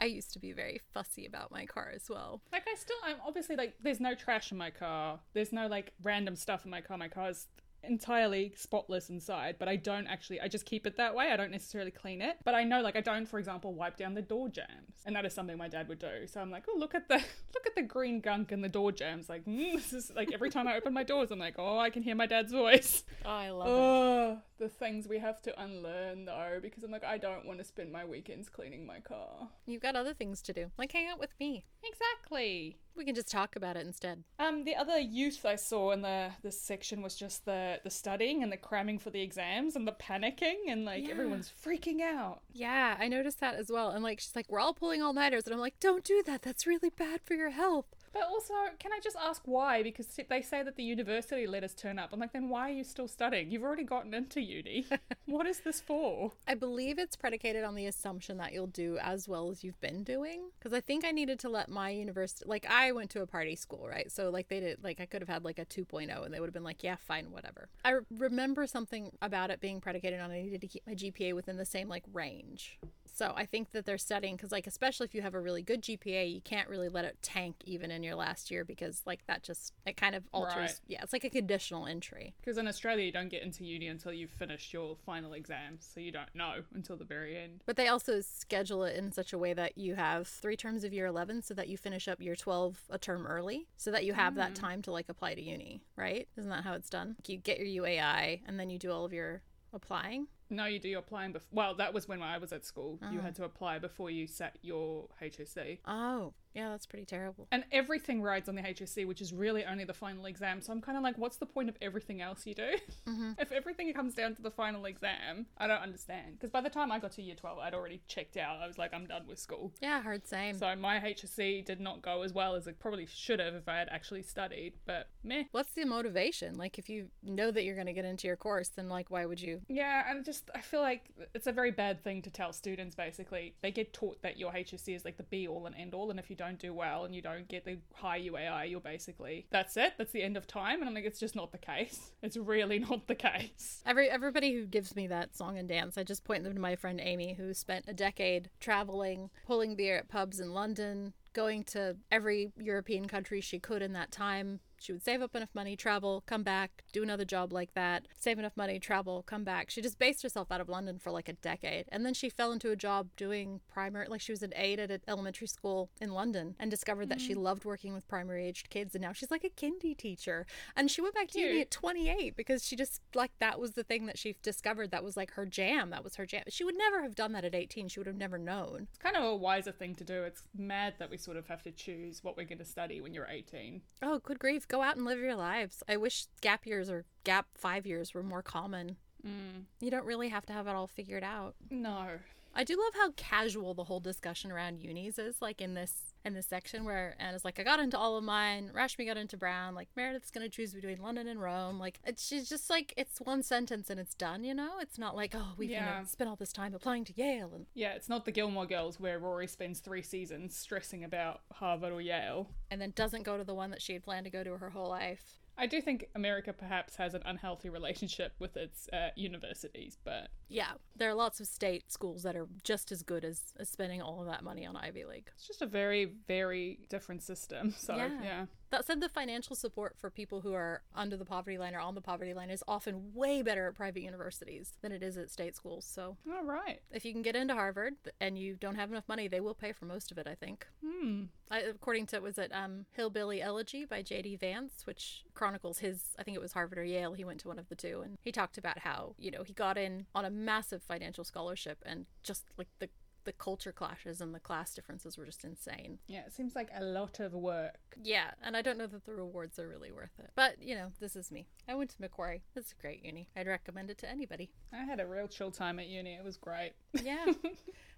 I used to be very fussy about my car as well. like, I still, I'm obviously like, there's no trash in my car. There's no like random stuff in my car. My car's entirely spotless inside, but I don't actually, I just keep it that way. I don't necessarily clean it. But I know, like, I don't, for example, wipe down the door jambs. And that is something my dad would do. So I'm like, oh, look at the, look at the green gunk in the door jambs. Like, mm, this is like every time I open my doors, I'm like, oh, I can hear my dad's voice. Oh, I love it. Oh, the things we have to unlearn though, because I'm like, I don't want to spend my weekends cleaning my car. You've got other things to do, like hang out with me. Exactly. We can just talk about it instead. Um, the other use I saw in the this section was just the the studying and the cramming for the exams and the panicking and like Yeah. everyone's freaking out. Yeah, I noticed that as well. And like, she's like, we're all pulling all nighters. And I'm like, don't do that. That's really bad for your health. But also, can I just ask why? Because they say that the university let us turn up. I'm like, then why are you still studying? You've already gotten into uni. what is this for? I believe it's predicated on the assumption that you'll do as well as you've been doing. Because I think I needed to let my university, like, I went to a party school, right? So, like, they did, like, I could have had like a 2.0 and they would have been like, yeah, fine, whatever. I remember something about it being predicated on I needed to keep my GPA within the same, like, range. So I think that they're studying because, like, especially if you have a really good GPA, you can't really let it tank even in your last year because, like, that just it kind of alters. Right. Yeah, it's like a conditional entry. Because in Australia, you don't get into uni until you've finished your final exams, so you don't know until the very end. But they also schedule it in such a way that you have three terms of year 11 so that you finish up year 12 a term early so that you have that mm-hmm. time to like apply to uni, right? Isn't that how it's done? Like, You get your UAI and then you do all of your applying. No, you do your applying before. Well, that was when I was at school. You had ah. to apply before you sat your HSC. Oh, yeah, that's pretty terrible. And everything rides on the HSC, which is really only the final exam. So I'm kind of like, what's the point of everything else you do? Mm-hmm. if everything comes down to the final exam, I don't understand. Because by the time I got to year 12, I'd already checked out. I was like, I'm done with school. Yeah, hard same. So my HSC did not go as well as it probably should have if I had actually studied. But meh. What's the motivation? Like, if you know that you're going to get into your course, then, like, why would you? Yeah, and just I feel like it's a very bad thing to tell students. Basically, they get taught that your HSC is like the be all and end all, and if you don't do well and you don't get the high UAI, you're basically that's it. That's the end of time. And I'm like, it's just not the case. It's really not the case. Every everybody who gives me that song and dance, I just point them to my friend Amy, who spent a decade traveling, pulling beer at pubs in London, going to every European country she could in that time. She would save up enough money, travel, come back, do another job like that, save enough money, travel, come back. She just based herself out of London for like a decade. And then she fell into a job doing primary, like she was an aide at an elementary school in London and discovered that she mm-hmm. loved working with primary aged kids. And now she's like a kindy teacher. And she went back to uni at 28 because she just, like, that was the thing that she discovered that was like her jam. That was her jam. She would never have done that at 18. She would have never known. It's kind of a wiser thing to do. It's mad that we sort of have to choose what we're going to study when you're 18. Oh, good grief. Go out and live your lives. I wish gap years or gap five years were more common. Mm. You don't really have to have it all figured out. No. I do love how casual the whole discussion around unis is, like in this in this section where Anna's like, I got into all of mine, Rashmi got into Brown, like Meredith's gonna choose between London and Rome. Like it's she's just like it's one sentence and it's done, you know? It's not like, oh, we've Yeah. spend all this time applying to Yale and Yeah, it's not the Gilmore Girls where Rory spends three seasons stressing about Harvard or Yale. and then doesn't go to the one that she had planned to go to her whole life. I do think America perhaps has an unhealthy relationship with its uh, universities, but Yeah, there are lots of state schools that are just as good as, as spending all of that money on Ivy League. it's just a very, very different system. So, Yeah. yeah. That said, the financial support for people who are under the poverty line or on the poverty line is often way better at private universities than it is at state schools. So All right. if you can get into Harvard and you don't have enough money, they will pay for most of it, I think. Hmm. I, according to was it um, Hillbilly Elegy by J.D. Vance, which chronicles his I think it was Harvard or Yale. He went to one of the two, and he talked about how you know he got in on a massive financial scholarship, and just like the the culture clashes and the class differences were just insane. Yeah, it seems like a lot of work. Yeah, and I don't know that the rewards are really worth it. But you know, this is me. I went to Macquarie. It's a great uni. I'd recommend it to anybody. I had a real chill time at uni. It was great. Yeah.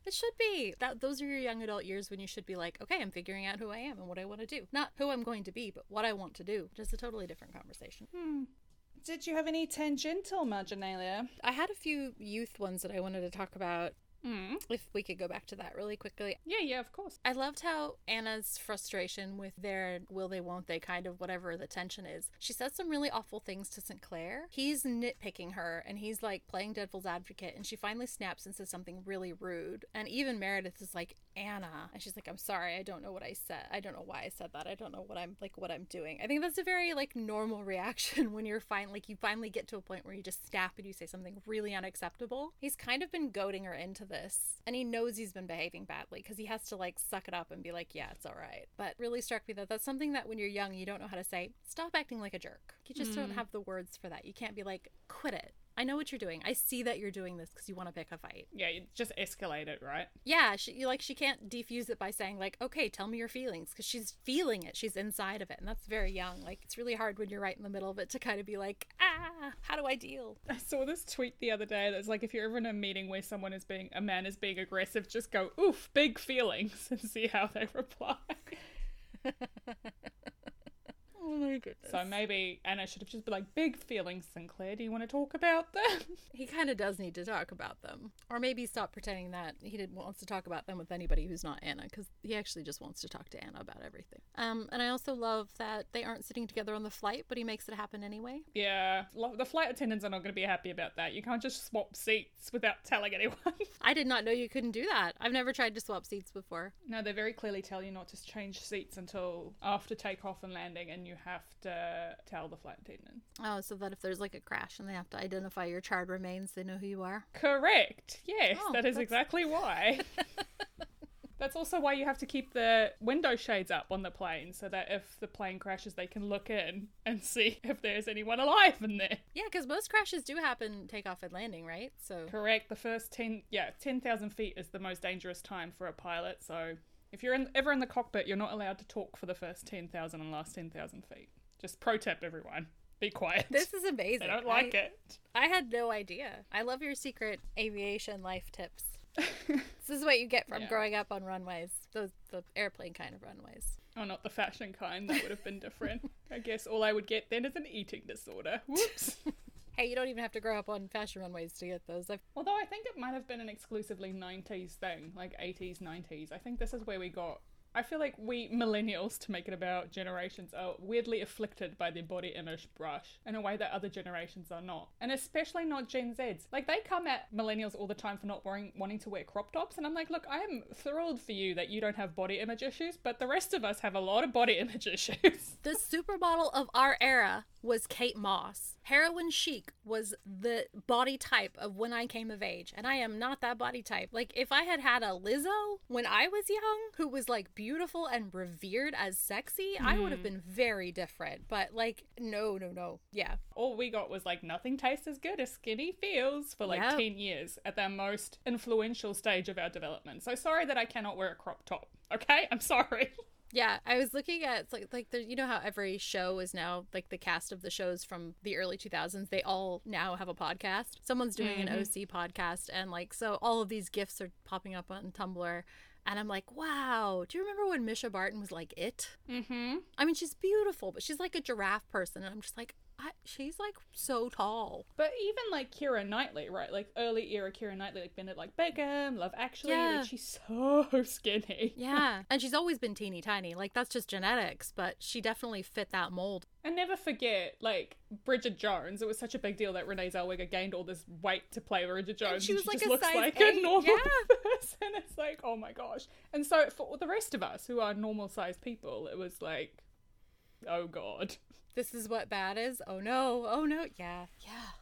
It should be. That those are your young adult years when you should be like, okay, I'm figuring out who I am and what I want to do. Not who I'm going to be, but what I want to do, which is a totally different conversation. Hmm. Did you have any tangential marginalia? I had a few youth ones that I wanted to talk about. Hmm. If we could go back to that really quickly. Yeah, yeah, of course. I loved how Anna's frustration with their will they, won't they kind of whatever the tension is. She said some really awful things to St. Clair. He's nitpicking her and he's like playing devil's advocate, and she finally snaps and says something really rude. And even Meredith is like, Anna. And she's like, I'm sorry, I don't know what I said. I don't know why I said that. I don't know what I'm like, what I'm doing. I think that's a very like normal reaction when you're fine, like you finally get to a point where you just snap and you say something really unacceptable. He's kind of been goading her into this, and he knows he's been behaving badly because he has to like suck it up and be like, yeah, it's all right. But really struck me that that's something that when you're young, you don't know how to say, stop acting like a jerk. You just don't mm. have the words for that. You can't be like, quit it. I know what you're doing. I see that you're doing this because you want to pick a fight. Yeah, you just escalate it, right? Yeah, she you- like she can't defuse it by saying like, "Okay, tell me your feelings," because she's feeling it. She's inside of it, and that's very young. Like it's really hard when you're right in the middle of it to kind of be like, "Ah, how do I deal?" I saw this tweet the other day that's like if you're ever in a meeting where someone is being a man is being aggressive, just go, oof, big feelings and see how they reply. Oh my goodness. So maybe Anna should have just been like, big feelings, St. Clair, do you want to talk about them? He kind of does need to talk about them, or maybe stop pretending that he didn't wants to talk about them with anybody who's not Anna, because he actually just wants to talk to Anna about everything. Um, and I also love that they aren't sitting together on the flight, but he makes it happen anyway. yeah, the flight attendants are not going to be happy about that. You can't just swap seats without telling anyone. I did not know you couldn't do that. I've never tried to swap seats before. no, they very clearly tell you not to change seats until after takeoff and landing, and you have to tell the flight attendant. Oh, so that if there's like a crash and they have to identify your charred remains, they know who you are. Correct. Yes, Oh, that is that's- exactly why. That's also why you have to keep the window shades up on the plane so that if the plane crashes, they can look in and see if there's anyone alive in there. Yeah, because most crashes do happen takeoff and landing, right? So Correct. The first 10, yeah, 10,000 feet is the most dangerous time for a pilot. So if you're in, ever in the cockpit, you're not allowed to talk for the first 10,000 and last 10,000 feet. Just pro tip, everyone. Be quiet. this is amazing. I don't like I, it. I had no idea. I love your secret aviation life tips. this is what you get from Yeah. growing up on runways, those the airplane kind of runways. Oh, not the fashion kind. That would have been different. I guess all I would get then is an eating disorder. Whoops. Hey, you don't even have to grow up on fashion runways to get those. I've, Although I think it might have been an exclusively 90s thing, like 80s, 90s. I think this is where we got. I feel like we millennials, to make it about generations, are weirdly afflicted by their body image brush in a way that other generations are not. And especially not Gen Zs. Like, they come at millennials all the time for not wearing, wanting to wear crop tops. And I'm like, look, I am thrilled for you that you don't have body image issues, but the rest of us have a lot of body image issues. the supermodel of our era was Kate Moss. Heroin chic was the body type of when I came of age, and I am not that body type. Like, if I had had a Lizzo when I was young, who was like beautiful and revered as sexy, I would have hmm. been very different. But, like, no, no, no. Yeah. all we got was like nothing tastes as good as skinny feels for like Yep. 10 years at their most influential stage of our development. So sorry that I cannot wear a crop top. Okay? I'm sorry. Yeah, I was looking at it's like like the, you know how every show is now like the cast of the shows from the early 2000s they all now have a podcast. Someone's doing an OC podcast and like so all of these gifs are popping up on Tumblr and I'm like, "Wow, do you remember when Mischa Barton was like it?" Mm-hmm. I mean, she's beautiful, but she's like a giraffe person and I'm just like, I, she's like so tall. But even like Keira Knightley, right? Like early era Keira Knightley, like Bend It Like Beckham, Love Actually, Yeah. like she's so skinny. Yeah. and she's always been teeny tiny. Like that's just genetics, but she definitely fit that mold. And never forget, like Bridget Jones. It was such a big deal that Renee Zellweger gained all this weight to play Bridget Jones. she was like just looks like eight, a normal yeah. person. It's like, oh my gosh. And so for the rest of us who are normal sized people, it was like, oh god. This is what bad is. Oh no. Oh no. Yeah. Yeah.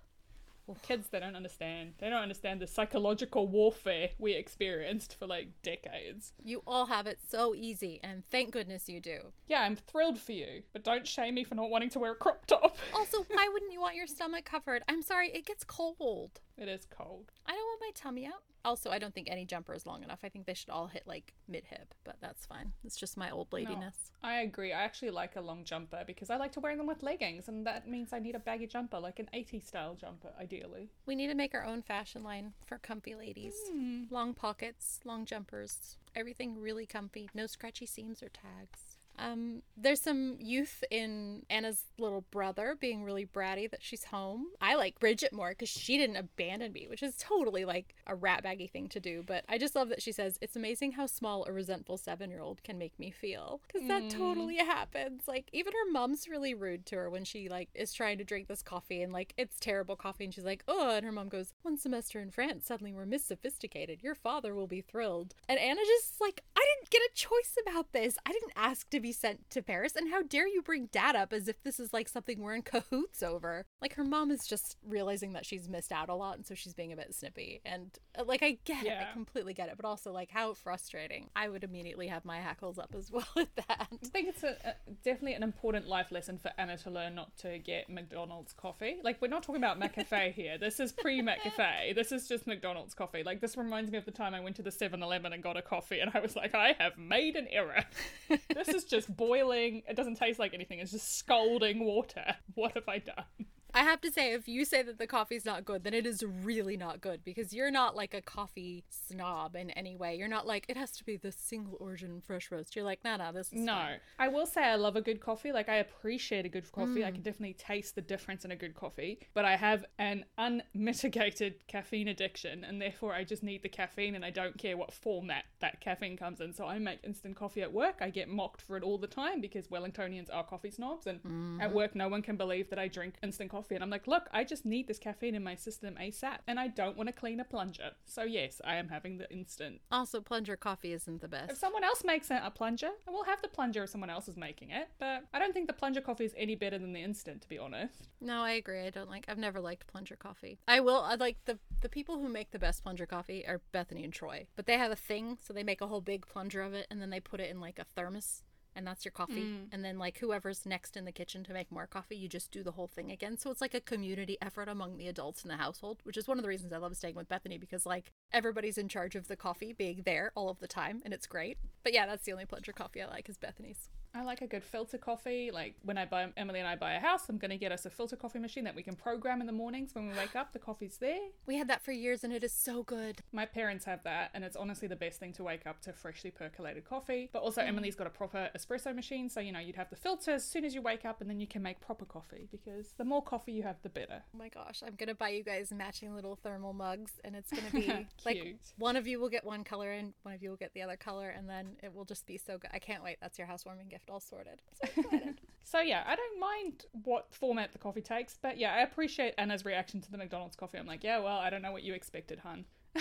Well kids, they don't understand. They don't understand the psychological warfare we experienced for like decades. You all have it so easy, and thank goodness you do. Yeah, I'm thrilled for you, but don't shame me for not wanting to wear a crop top. Also, why wouldn't you want your stomach covered? I'm sorry, it gets cold. It is cold. I don't want my tummy out. Also, I don't think any jumper is long enough. I think they should all hit like mid hip, but that's fine. It's just my old ladiness. I agree. I actually like a long jumper because I like to wear them with leggings, and that means I need a baggy jumper, like an 80s style jumper, ideally. We need to make our own fashion line for comfy ladies. Hmm. Long pockets, long jumpers, everything really comfy, no scratchy seams or tags. Um, there's some youth in Anna's little brother being really bratty that she's home. I like Bridgette more because she didn't abandon me, which is totally like a rat baggy thing to do. But I just love that she says, It's amazing how small a resentful seven year old can make me feel. Because that totally happens. Like, even her mom's really rude to her when she like is trying to drink this coffee and like it's terrible coffee. And she's like, Oh, and her mom goes, One semester in France, suddenly we're miss sophisticated. Your father will be thrilled. And Anna just like, I didn't get a choice about this. I didn't ask to be sent to Paris. And how dare you bring dad up as if this is like something we're in cahoots over? Like her mom is just realizing that she's missed out a lot. And so she's being a bit snippy. And uh, like, I get it. I completely get it. But also, like, how frustrating. I would immediately have my hackles up as well at that. I think it's a, a, definitely an important life lesson for Anna to learn not to get McDonald's coffee. Like, we're not talking about McCafe here. This is pre McCafe. This is just McDonald's coffee. Like, this reminds me of the time I went to the 7 Eleven and got a coffee, and I was like, I have made an error. this is just boiling. It doesn't taste like anything. It's just scalding water. What have I done? I have to say, if you say that the coffee's not good, then it is really not good because you're not like a coffee snob in any way. You're not like, it has to be the single origin fresh roast. You're like, no, no, this is. No, fine." I will say I love a good coffee. Like I appreciate a good coffee. I mm. can definitely taste the difference in a good coffee. But I have an unmitigated caffeine addiction, and therefore I just need the caffeine, and I don't care what format that caffeine comes in. So I make instant coffee at work. I get mocked for it all the time because Wellingtonians are coffee snobs, and mm-hmm. at work no one can believe that I drink instant coffee. And I'm like, look, I just need this caffeine in my system ASAP, and I don't want to clean a plunger. So yes, I am having the instant. Also, plunger coffee isn't the best. If someone else makes a, a plunger, I will have the plunger if someone else is making it. But I don't think the plunger coffee is any better than the instant, to be honest. No, I agree. I don't like. I've never liked plunger coffee. I will. I like the the people who make the best plunger coffee are Bethany and Troy. But they have a thing, so they make a whole big plunger of it, and then they put it in like a thermos, and that's your coffee. Mm. And then like whoever's next in the kitchen to make more coffee, you just do the whole thing again. So it's like a community effort among the adults in the household, which is one of the reasons I love staying with Bethany because like everybody's in charge of the coffee being there all of the time, and it's great. But yeah, that's the only plunger coffee I like is Bethany's. I like a good filter coffee. Like when I buy Emily and I buy a house, I'm gonna get us a filter coffee machine that we can program in the mornings when we wake up. The coffee's there. We had that for years, and it is so good. My parents have that, and it's honestly the best thing to wake up to freshly percolated coffee. But also, mm. Emily's got a proper espresso machine, so you know you'd have the filter as soon as you wake up, and then you can make proper coffee because the more coffee you have, the better. Oh my gosh, I'm gonna buy you guys matching little thermal mugs, and it's gonna be like one of you will get one color and one of you will get the other color, and then it will just be so good. I can't wait. That's your housewarming gift all sorted. So excited. So yeah, I don't mind what format the coffee takes, but yeah, I appreciate Anna's reaction to the McDonald's coffee. I'm like, yeah, well, I don't know what you expected, hun.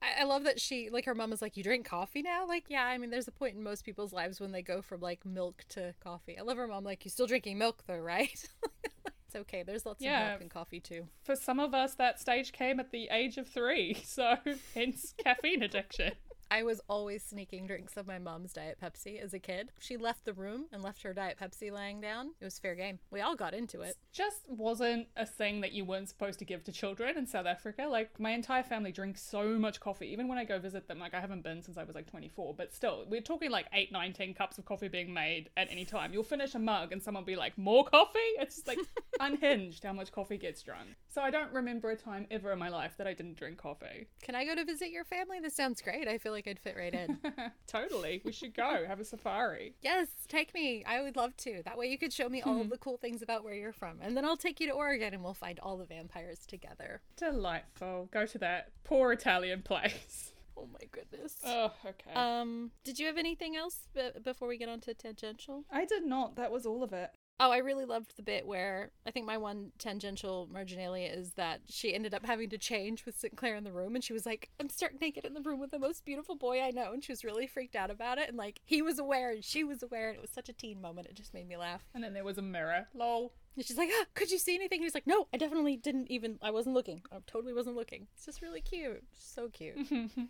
I, I love that she like her mom is like, "You drink coffee now?" Like, yeah. I mean, there's a point in most people's lives when they go from like milk to coffee. I love her mom. Like, you still drinking milk though, right? it's okay. There's lots Yeah. of milk in coffee too. For some of us, that stage came at the age of three, so hence caffeine addiction. I was always sneaking drinks of my mom's Diet Pepsi as a kid. She left the room and left her Diet Pepsi laying down. It was fair game. We all got into it. Just wasn't a thing that you weren't supposed to give to children in South Africa. Like, my entire family drinks so much coffee. Even when I go visit them, like, I haven't been since I was like 24, but still, we're talking like 8, 9, 10 cups of coffee being made at any time. You'll finish a mug and someone will be like, more coffee? It's just like unhinged how much coffee gets drunk. So I don't remember a time ever in my life that I didn't drink coffee. Can I go to visit your family? This sounds great. I feel like like I'd fit right in. totally. We should go have a safari. yes, take me. I would love to. That way you could show me all of the cool things about where you're from. And then I'll take you to Oregon and we'll find all the vampires together. Delightful. Go to that poor Italian place. Oh my goodness. Oh, okay. Um, did you have anything else b- before we get on to tangential? I did not. That was all of it. Oh, I really loved the bit where I think my one tangential marginalia is that she ended up having to change with St. Clair in the room, and she was like, "I'm stark naked in the room with the most beautiful boy I know," and she was really freaked out about it, and like he was aware and she was aware, and it was such a teen moment. It just made me laugh. And then there was a mirror. Lol. And she's like, ah, "Could you see anything?" And he's like, "No, I definitely didn't even. I wasn't looking. I totally wasn't looking." It's just really cute, so cute.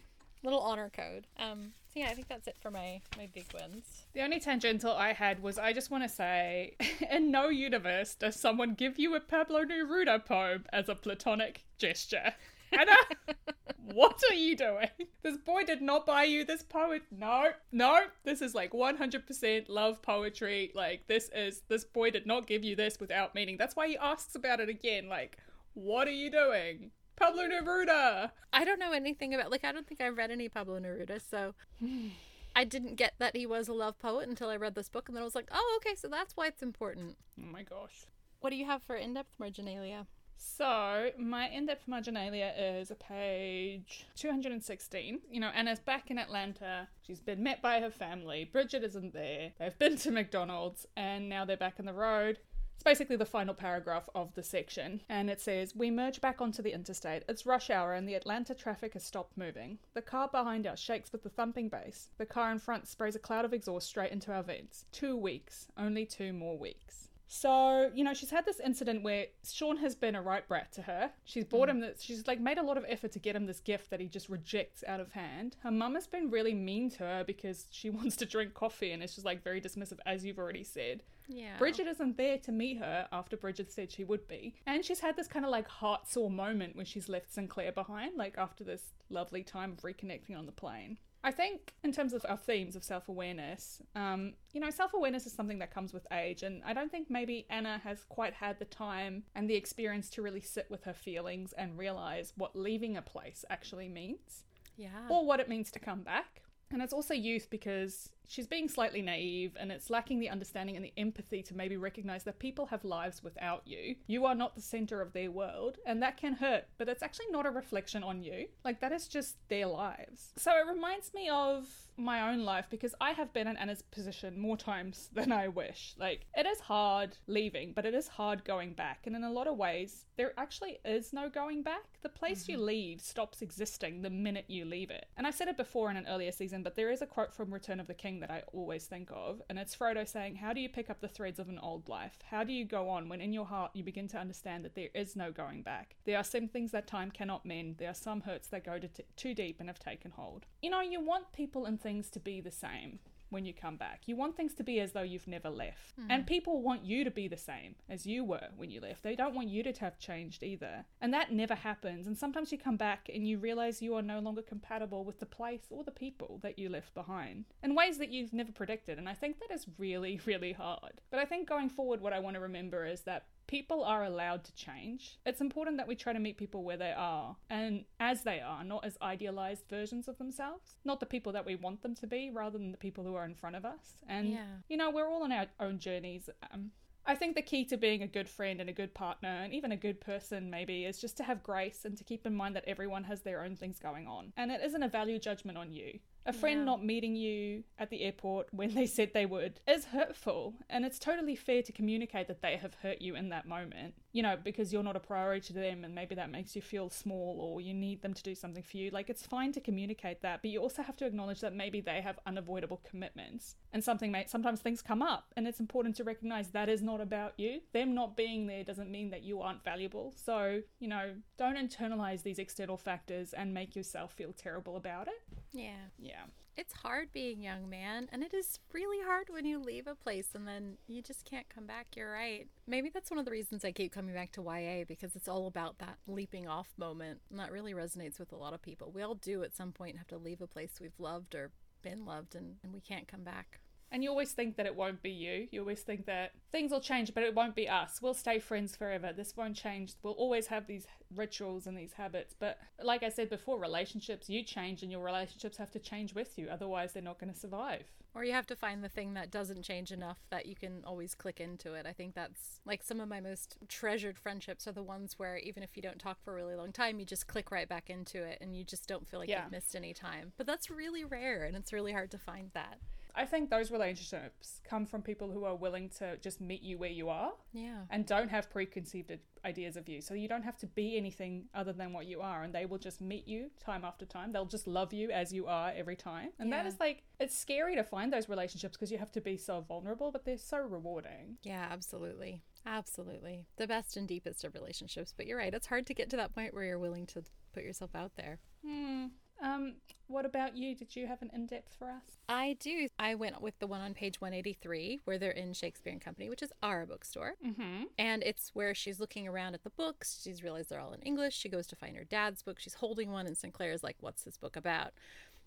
Little honor code. Um. So yeah, I think that's it for my my big wins. The only tangential I had was I just want to say, in no universe does someone give you a Pablo Neruda poem as a platonic gesture. Anna, what are you doing? This boy did not buy you this poet. No, no, this is like 100% love poetry. Like, this is, this boy did not give you this without meaning. That's why he asks about it again. Like, what are you doing? Pablo Neruda! I don't know anything about like I don't think I've read any Pablo Neruda, so I didn't get that he was a love poet until I read this book, and then I was like, oh, okay, so that's why it's important. Oh my gosh. What do you have for in-depth marginalia? So, my in depth marginalia is a page 216. You know, Anna's back in Atlanta. She's been met by her family. Bridgette isn't there. They've been to McDonald's and now they're back in the road. It's basically the final paragraph of the section, and it says We merge back onto the interstate. It's rush hour, and the Atlanta traffic has stopped moving. The car behind us shakes with the thumping bass. The car in front sprays a cloud of exhaust straight into our vents. Two weeks. Only two more weeks. So, you know, she's had this incident where Sean has been a right brat to her. She's bought him mm. this, she's like made a lot of effort to get him this gift that he just rejects out of hand. Her mum has been really mean to her because she wants to drink coffee and it's just like very dismissive, as you've already said. Yeah. Bridgette isn't there to meet her after Bridgette said she would be. And she's had this kind of like heart sore moment when she's left St. Clair behind, like after this lovely time of reconnecting on the plane. I think, in terms of our themes of self awareness, um, you know, self awareness is something that comes with age, and I don't think maybe Anna has quite had the time and the experience to really sit with her feelings and realize what leaving a place actually means Yeah. or what it means to come back. And it's also youth because she's being slightly naive and it's lacking the understanding and the empathy to maybe recognize that people have lives without you. You are not the center of their world, and that can hurt, but it's actually not a reflection on you. Like, that is just their lives. So it reminds me of my own life because I have been in Anna's position more times than I wish. Like, it is hard leaving, but it is hard going back. And in a lot of ways, there actually is no going back. The place you mm-hmm. leave stops existing the minute you leave it. And I've said it before in an earlier season, but there is a quote from Return of the King that I always think of, and it's Frodo saying, How do you pick up the threads of an old life? How do you go on when in your heart you begin to understand that there is no going back? There are some things that time cannot mend, there are some hurts that go to t- too deep and have taken hold. You know, you want people and things to be the same when you come back. You want things to be as though you've never left. Hmm. And people want you to be the same as you were when you left. They don't want you to have changed either. And that never happens. And sometimes you come back and you realize you are no longer compatible with the place or the people that you left behind in ways that you've never predicted. And I think that is really, really hard. But I think going forward, what I want to remember is that people are allowed to change. It's important that we try to meet people where they are and as they are, not as idealized versions of themselves. Not the people that we want them to be, rather than the people who are in front of us. And, Yeah. you know, we're all on our own journeys. Um, I think the key to being a good friend and a good partner and even a good person, maybe, is just to have grace and to keep in mind that everyone has their own things going on. And it isn't a value judgment on you. A friend Yeah. not meeting you at the airport when they said they would is hurtful, and it's totally fair to communicate that they have hurt you in that moment. You know, because you're not a priority to them, and maybe that makes you feel small or you need them to do something for you. Like, it's fine to communicate that, but you also have to acknowledge that maybe they have unavoidable commitments, and something may sometimes things come up, and it's important to recognize that is not about you. Them not being there doesn't mean that you aren't valuable. So, you know, don't internalize these external factors and make yourself feel terrible about it. Yeah. Yeah. It's hard being young, man, and it is really hard when you leave a place and then you just can't come back. You're right. Maybe that's one of the reasons I keep coming back to YA because it's all about that leaping off moment, and that really resonates with a lot of people. We all do at some point have to leave a place we've loved or been loved, and, and we can't come back. And you always think that it won't be you. You always think that things will change, but it won't be us. We'll stay friends forever. This won't change. We'll always have these rituals and these habits. But like I said before, relationships, you change and your relationships have to change with you. Otherwise, they're not going to survive. Or you have to find the thing that doesn't change enough that you can always click into it. I think that's like some of my most treasured friendships are the ones where even if you don't talk for a really long time, you just click right back into it and you just don't feel like Yeah. you've missed any time. But that's really rare and it's really hard to find that. I think those relationships come from people who are willing to just meet you where you are Yeah. and don't have preconceived ideas of you. So you don't have to be anything other than what you are, and they will just meet you time after time. They'll just love you as you are every time. And that Yeah. is like, it's scary to find those relationships because you have to be so vulnerable, but they're so rewarding. Yeah, absolutely. Absolutely. The best and deepest of relationships. But you're right, it's hard to get to that point where you're willing to put yourself out there. Hmm. Um, what about you? Did you have an in depth for us? I do. I went with the one on page 183 where they're in Shakespeare and Company, which is our bookstore. Mm-hmm. And it's where she's looking around at the books. She's realized they're all in English. She goes to find her dad's book. She's holding one, and St. Clair's like, What's this book about?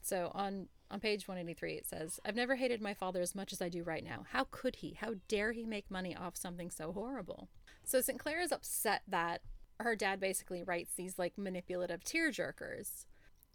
So on, on page 183, it says, I've never hated my father as much as I do right now. How could he? How dare he make money off something so horrible? So St. Clair is upset that her dad basically writes these like manipulative tearjerkers.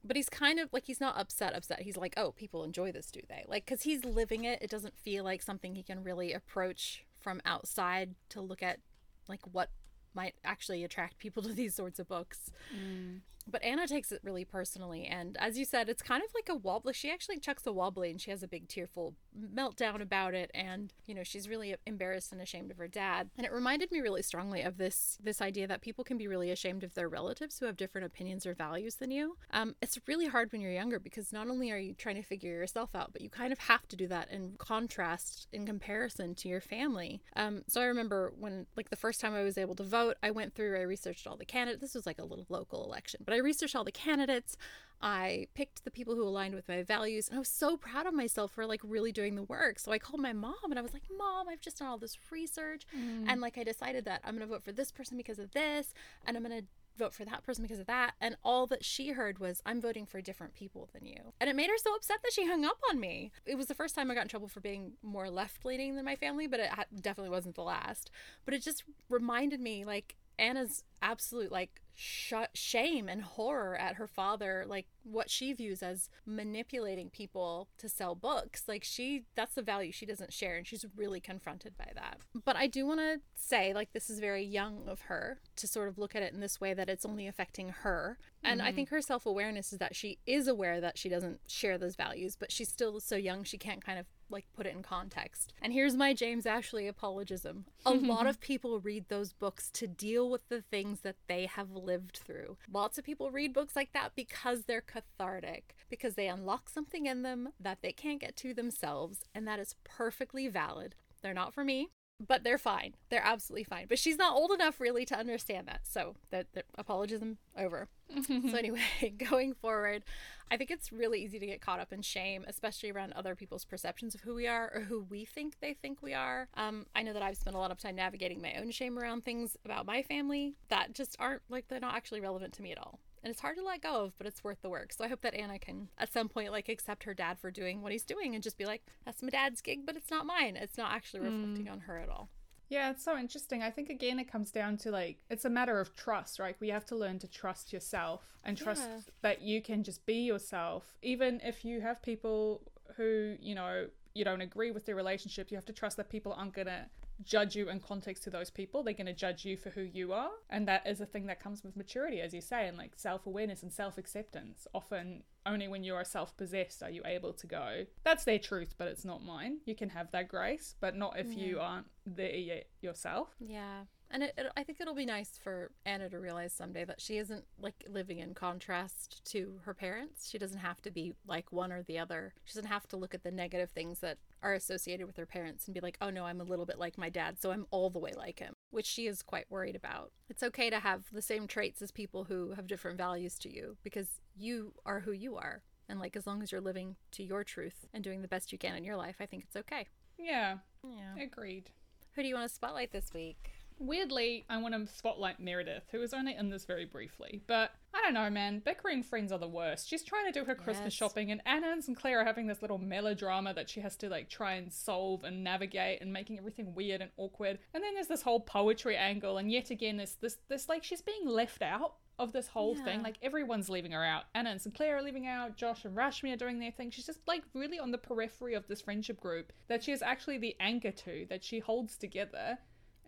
But he's kind of like, he's not upset, upset. He's like, oh, people enjoy this, do they? Like, because he's living it. It doesn't feel like something he can really approach from outside to look at like what might actually attract people to these sorts of books. Mm. But Anna takes it really personally. And as you said, it's kind of like a wobbly. She actually chucks a wobbly and she has a big tearful meltdown about it. And, you know, she's really embarrassed and ashamed of her dad. And it reminded me really strongly of this this idea that people can be really ashamed of their relatives who have different opinions or values than you. Um, it's really hard when you're younger because not only are you trying to figure yourself out, but you kind of have to do that in contrast, in comparison to your family. Um, so I remember when, like, the first time I was able to vote, I went through, I researched all the candidates. This was like a little local election, but I researched all the candidates. I picked the people who aligned with my values, and I was so proud of myself for like really doing the work. So I called my mom and I was like, Mom, I've just done all this research, mm. and like I decided that I'm gonna vote for this person because of this, and I'm gonna vote for that person because of that. And all that she heard was, I'm voting for different people than you. And it made her so upset that she hung up on me. It was the first time I got in trouble for being more left leaning than my family, but it definitely wasn't the last. But it just reminded me, like, Anna's absolute like sh- shame and horror at her father like what she views as manipulating people to sell books. Like she that's the value she doesn't share and she's really confronted by that. But i do want to say like this is very young of her to sort of look at it in this way that it's only affecting her. And i mm-hmm. think her self-awareness is that she is aware that she doesn't share those values but she's still so young she can't kind of like put it in context. And here's my James Ashley apologism. A lot of people read those books to deal with the things that they have lived through. Lots of people read books like that because they're cathartic, because they unlock something in them that they can't get to themselves, and that is perfectly valid. They're not for me, but they're fine. They're absolutely fine. But she's not old enough really to understand that. So that, that apologism over. So anyway, going forward, I think it's really easy to get caught up in shame, especially around other people's perceptions of who we are or who we think they think we are. Um, I know that I've spent a lot of time navigating my own shame around things about my family that just aren't like they're not actually relevant to me at all. And it's hard to let go of, but it's worth the work. So I hope that Anna can at some point like accept her dad for doing what he's doing and just be like, that's my dad's gig, but it's not mine. It's not actually reflecting on her at all. Yeah, it's so interesting. I think again it comes down to like it's a matter of trust, right? We have to learn to trust yourself and trust Yeah. that you can just be yourself even if you have people who, you know, you don't agree with their relationship, you have to trust that people aren't going to judge you in context to those people. They're going to judge you for who you are, and that is a thing that comes with maturity as you say and like self-awareness and self-acceptance. Often only when you are self-possessed are you able to go, that's their truth, but it's not mine. You can have that grace, but not if you aren't there yet yourself. Yeah. And it, it, I think it'll be nice for Anna to realize someday that she isn't like living in contrast to her parents. She doesn't have to be like one or the other. She doesn't have to look at the negative things that are associated with her parents and be like, oh no, I'm a little bit like my dad, so I'm all the way like him, which she is quite worried about. It's okay to have the same traits as people who have different values to you because you are who you are. And like, as long as you're living to your truth and doing the best you can in your life, I think it's okay. Yeah, Yeah. agreed. Who do you want to spotlight this week? Weirdly, I want to spotlight Meredith, who is only in this very briefly. But I don't know, man. bickering friends are the worst. She's trying to do her Christmas Yes. shopping, and Anna and St. Clair are having this little melodrama that she has to like try and solve and navigate, and making everything weird and awkward. And then there's this whole poetry angle, and yet again, this this this like she's being left out of this whole thing. Like everyone's leaving her out. Anna and St. Clair are leaving out. Josh and Rashmi are doing their thing. She's just like really on the periphery of this friendship group that she is actually the anchor to, that she holds together.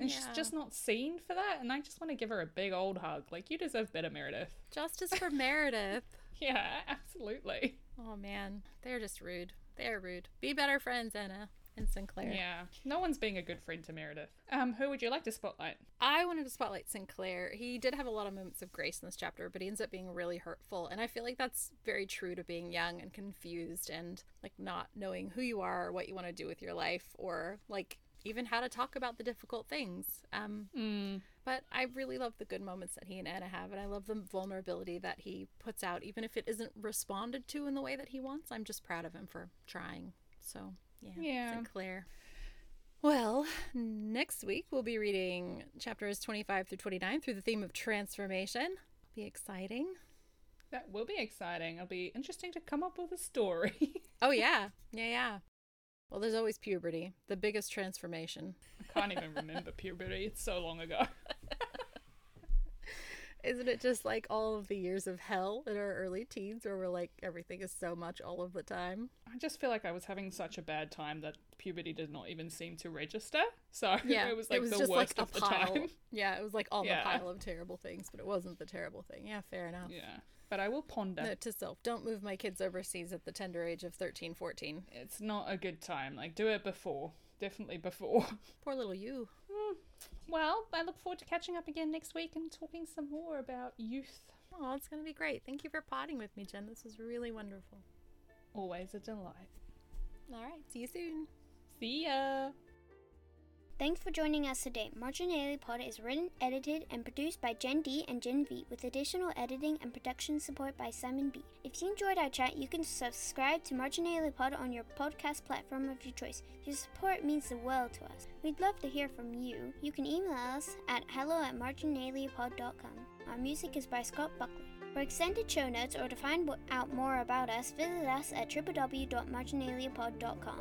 And she's just not seen for that. And I just want to give her a big old hug. Like, you deserve better, Meredith. Justice for Meredith. Yeah, absolutely. Oh man, they're just rude. They're rude. Be better friends, Anna and St. Clair. Yeah. No one's being a good friend to Meredith. Um, who would you like to spotlight? I wanted to spotlight St. Clair. He did have a lot of moments of grace in this chapter, but he ends up being really hurtful. And I feel like that's very true to being young and confused and like not knowing who you are or what you want to do with your life or like even how to talk about the difficult things. Um, Mm, but I really love the good moments that he and Anna have, and I love the vulnerability that he puts out, even if it isn't responded to in the way that he wants. I'm just proud of him for trying. So, yeah. Yeah. St. Clair. Well, next week we'll be reading chapters 25 through 29 through the theme of transformation. Be exciting. that will be exciting. It'll be interesting to come up with a story. Oh, yeah. Yeah, yeah. Well, there's always puberty, the biggest transformation. I can't even remember puberty. It's so long ago. Isn't it just like all of the years of hell in our early teens where we're like, everything is so much all of the time? I just feel like I was having such a bad time that puberty did not even seem to register. So Yeah, it was like the just worst like a of the pile. time. Yeah, it was like all Yeah. the pile of terrible things, but it wasn't the terrible thing. Yeah, fair enough. Yeah. But I will ponder. Note to self: Don't move my kids overseas at the tender age of 13, 14. It's not a good time. Like, do it before. Definitely before. Poor little you. Hmm. Well, I look forward to catching up again next week and talking some more about youth. Oh, it's gonna be great. Thank you for potting with me, Jen. This was really wonderful. Always a delight. All right, see you soon. See ya. Thanks for joining us today. Marginally Pod is written, edited, and produced by Jen D and Jen V, with additional editing and production support by Simon B. If you enjoyed our chat, you can subscribe to Marginally Pod on your podcast platform of your choice. Your support means the world to us. We'd love to hear from you. You can email us at hello at marginallypod.com. Our music is by Scott Buckley. For extended show notes or to find out more about us, visit us at www.marginallypod.com.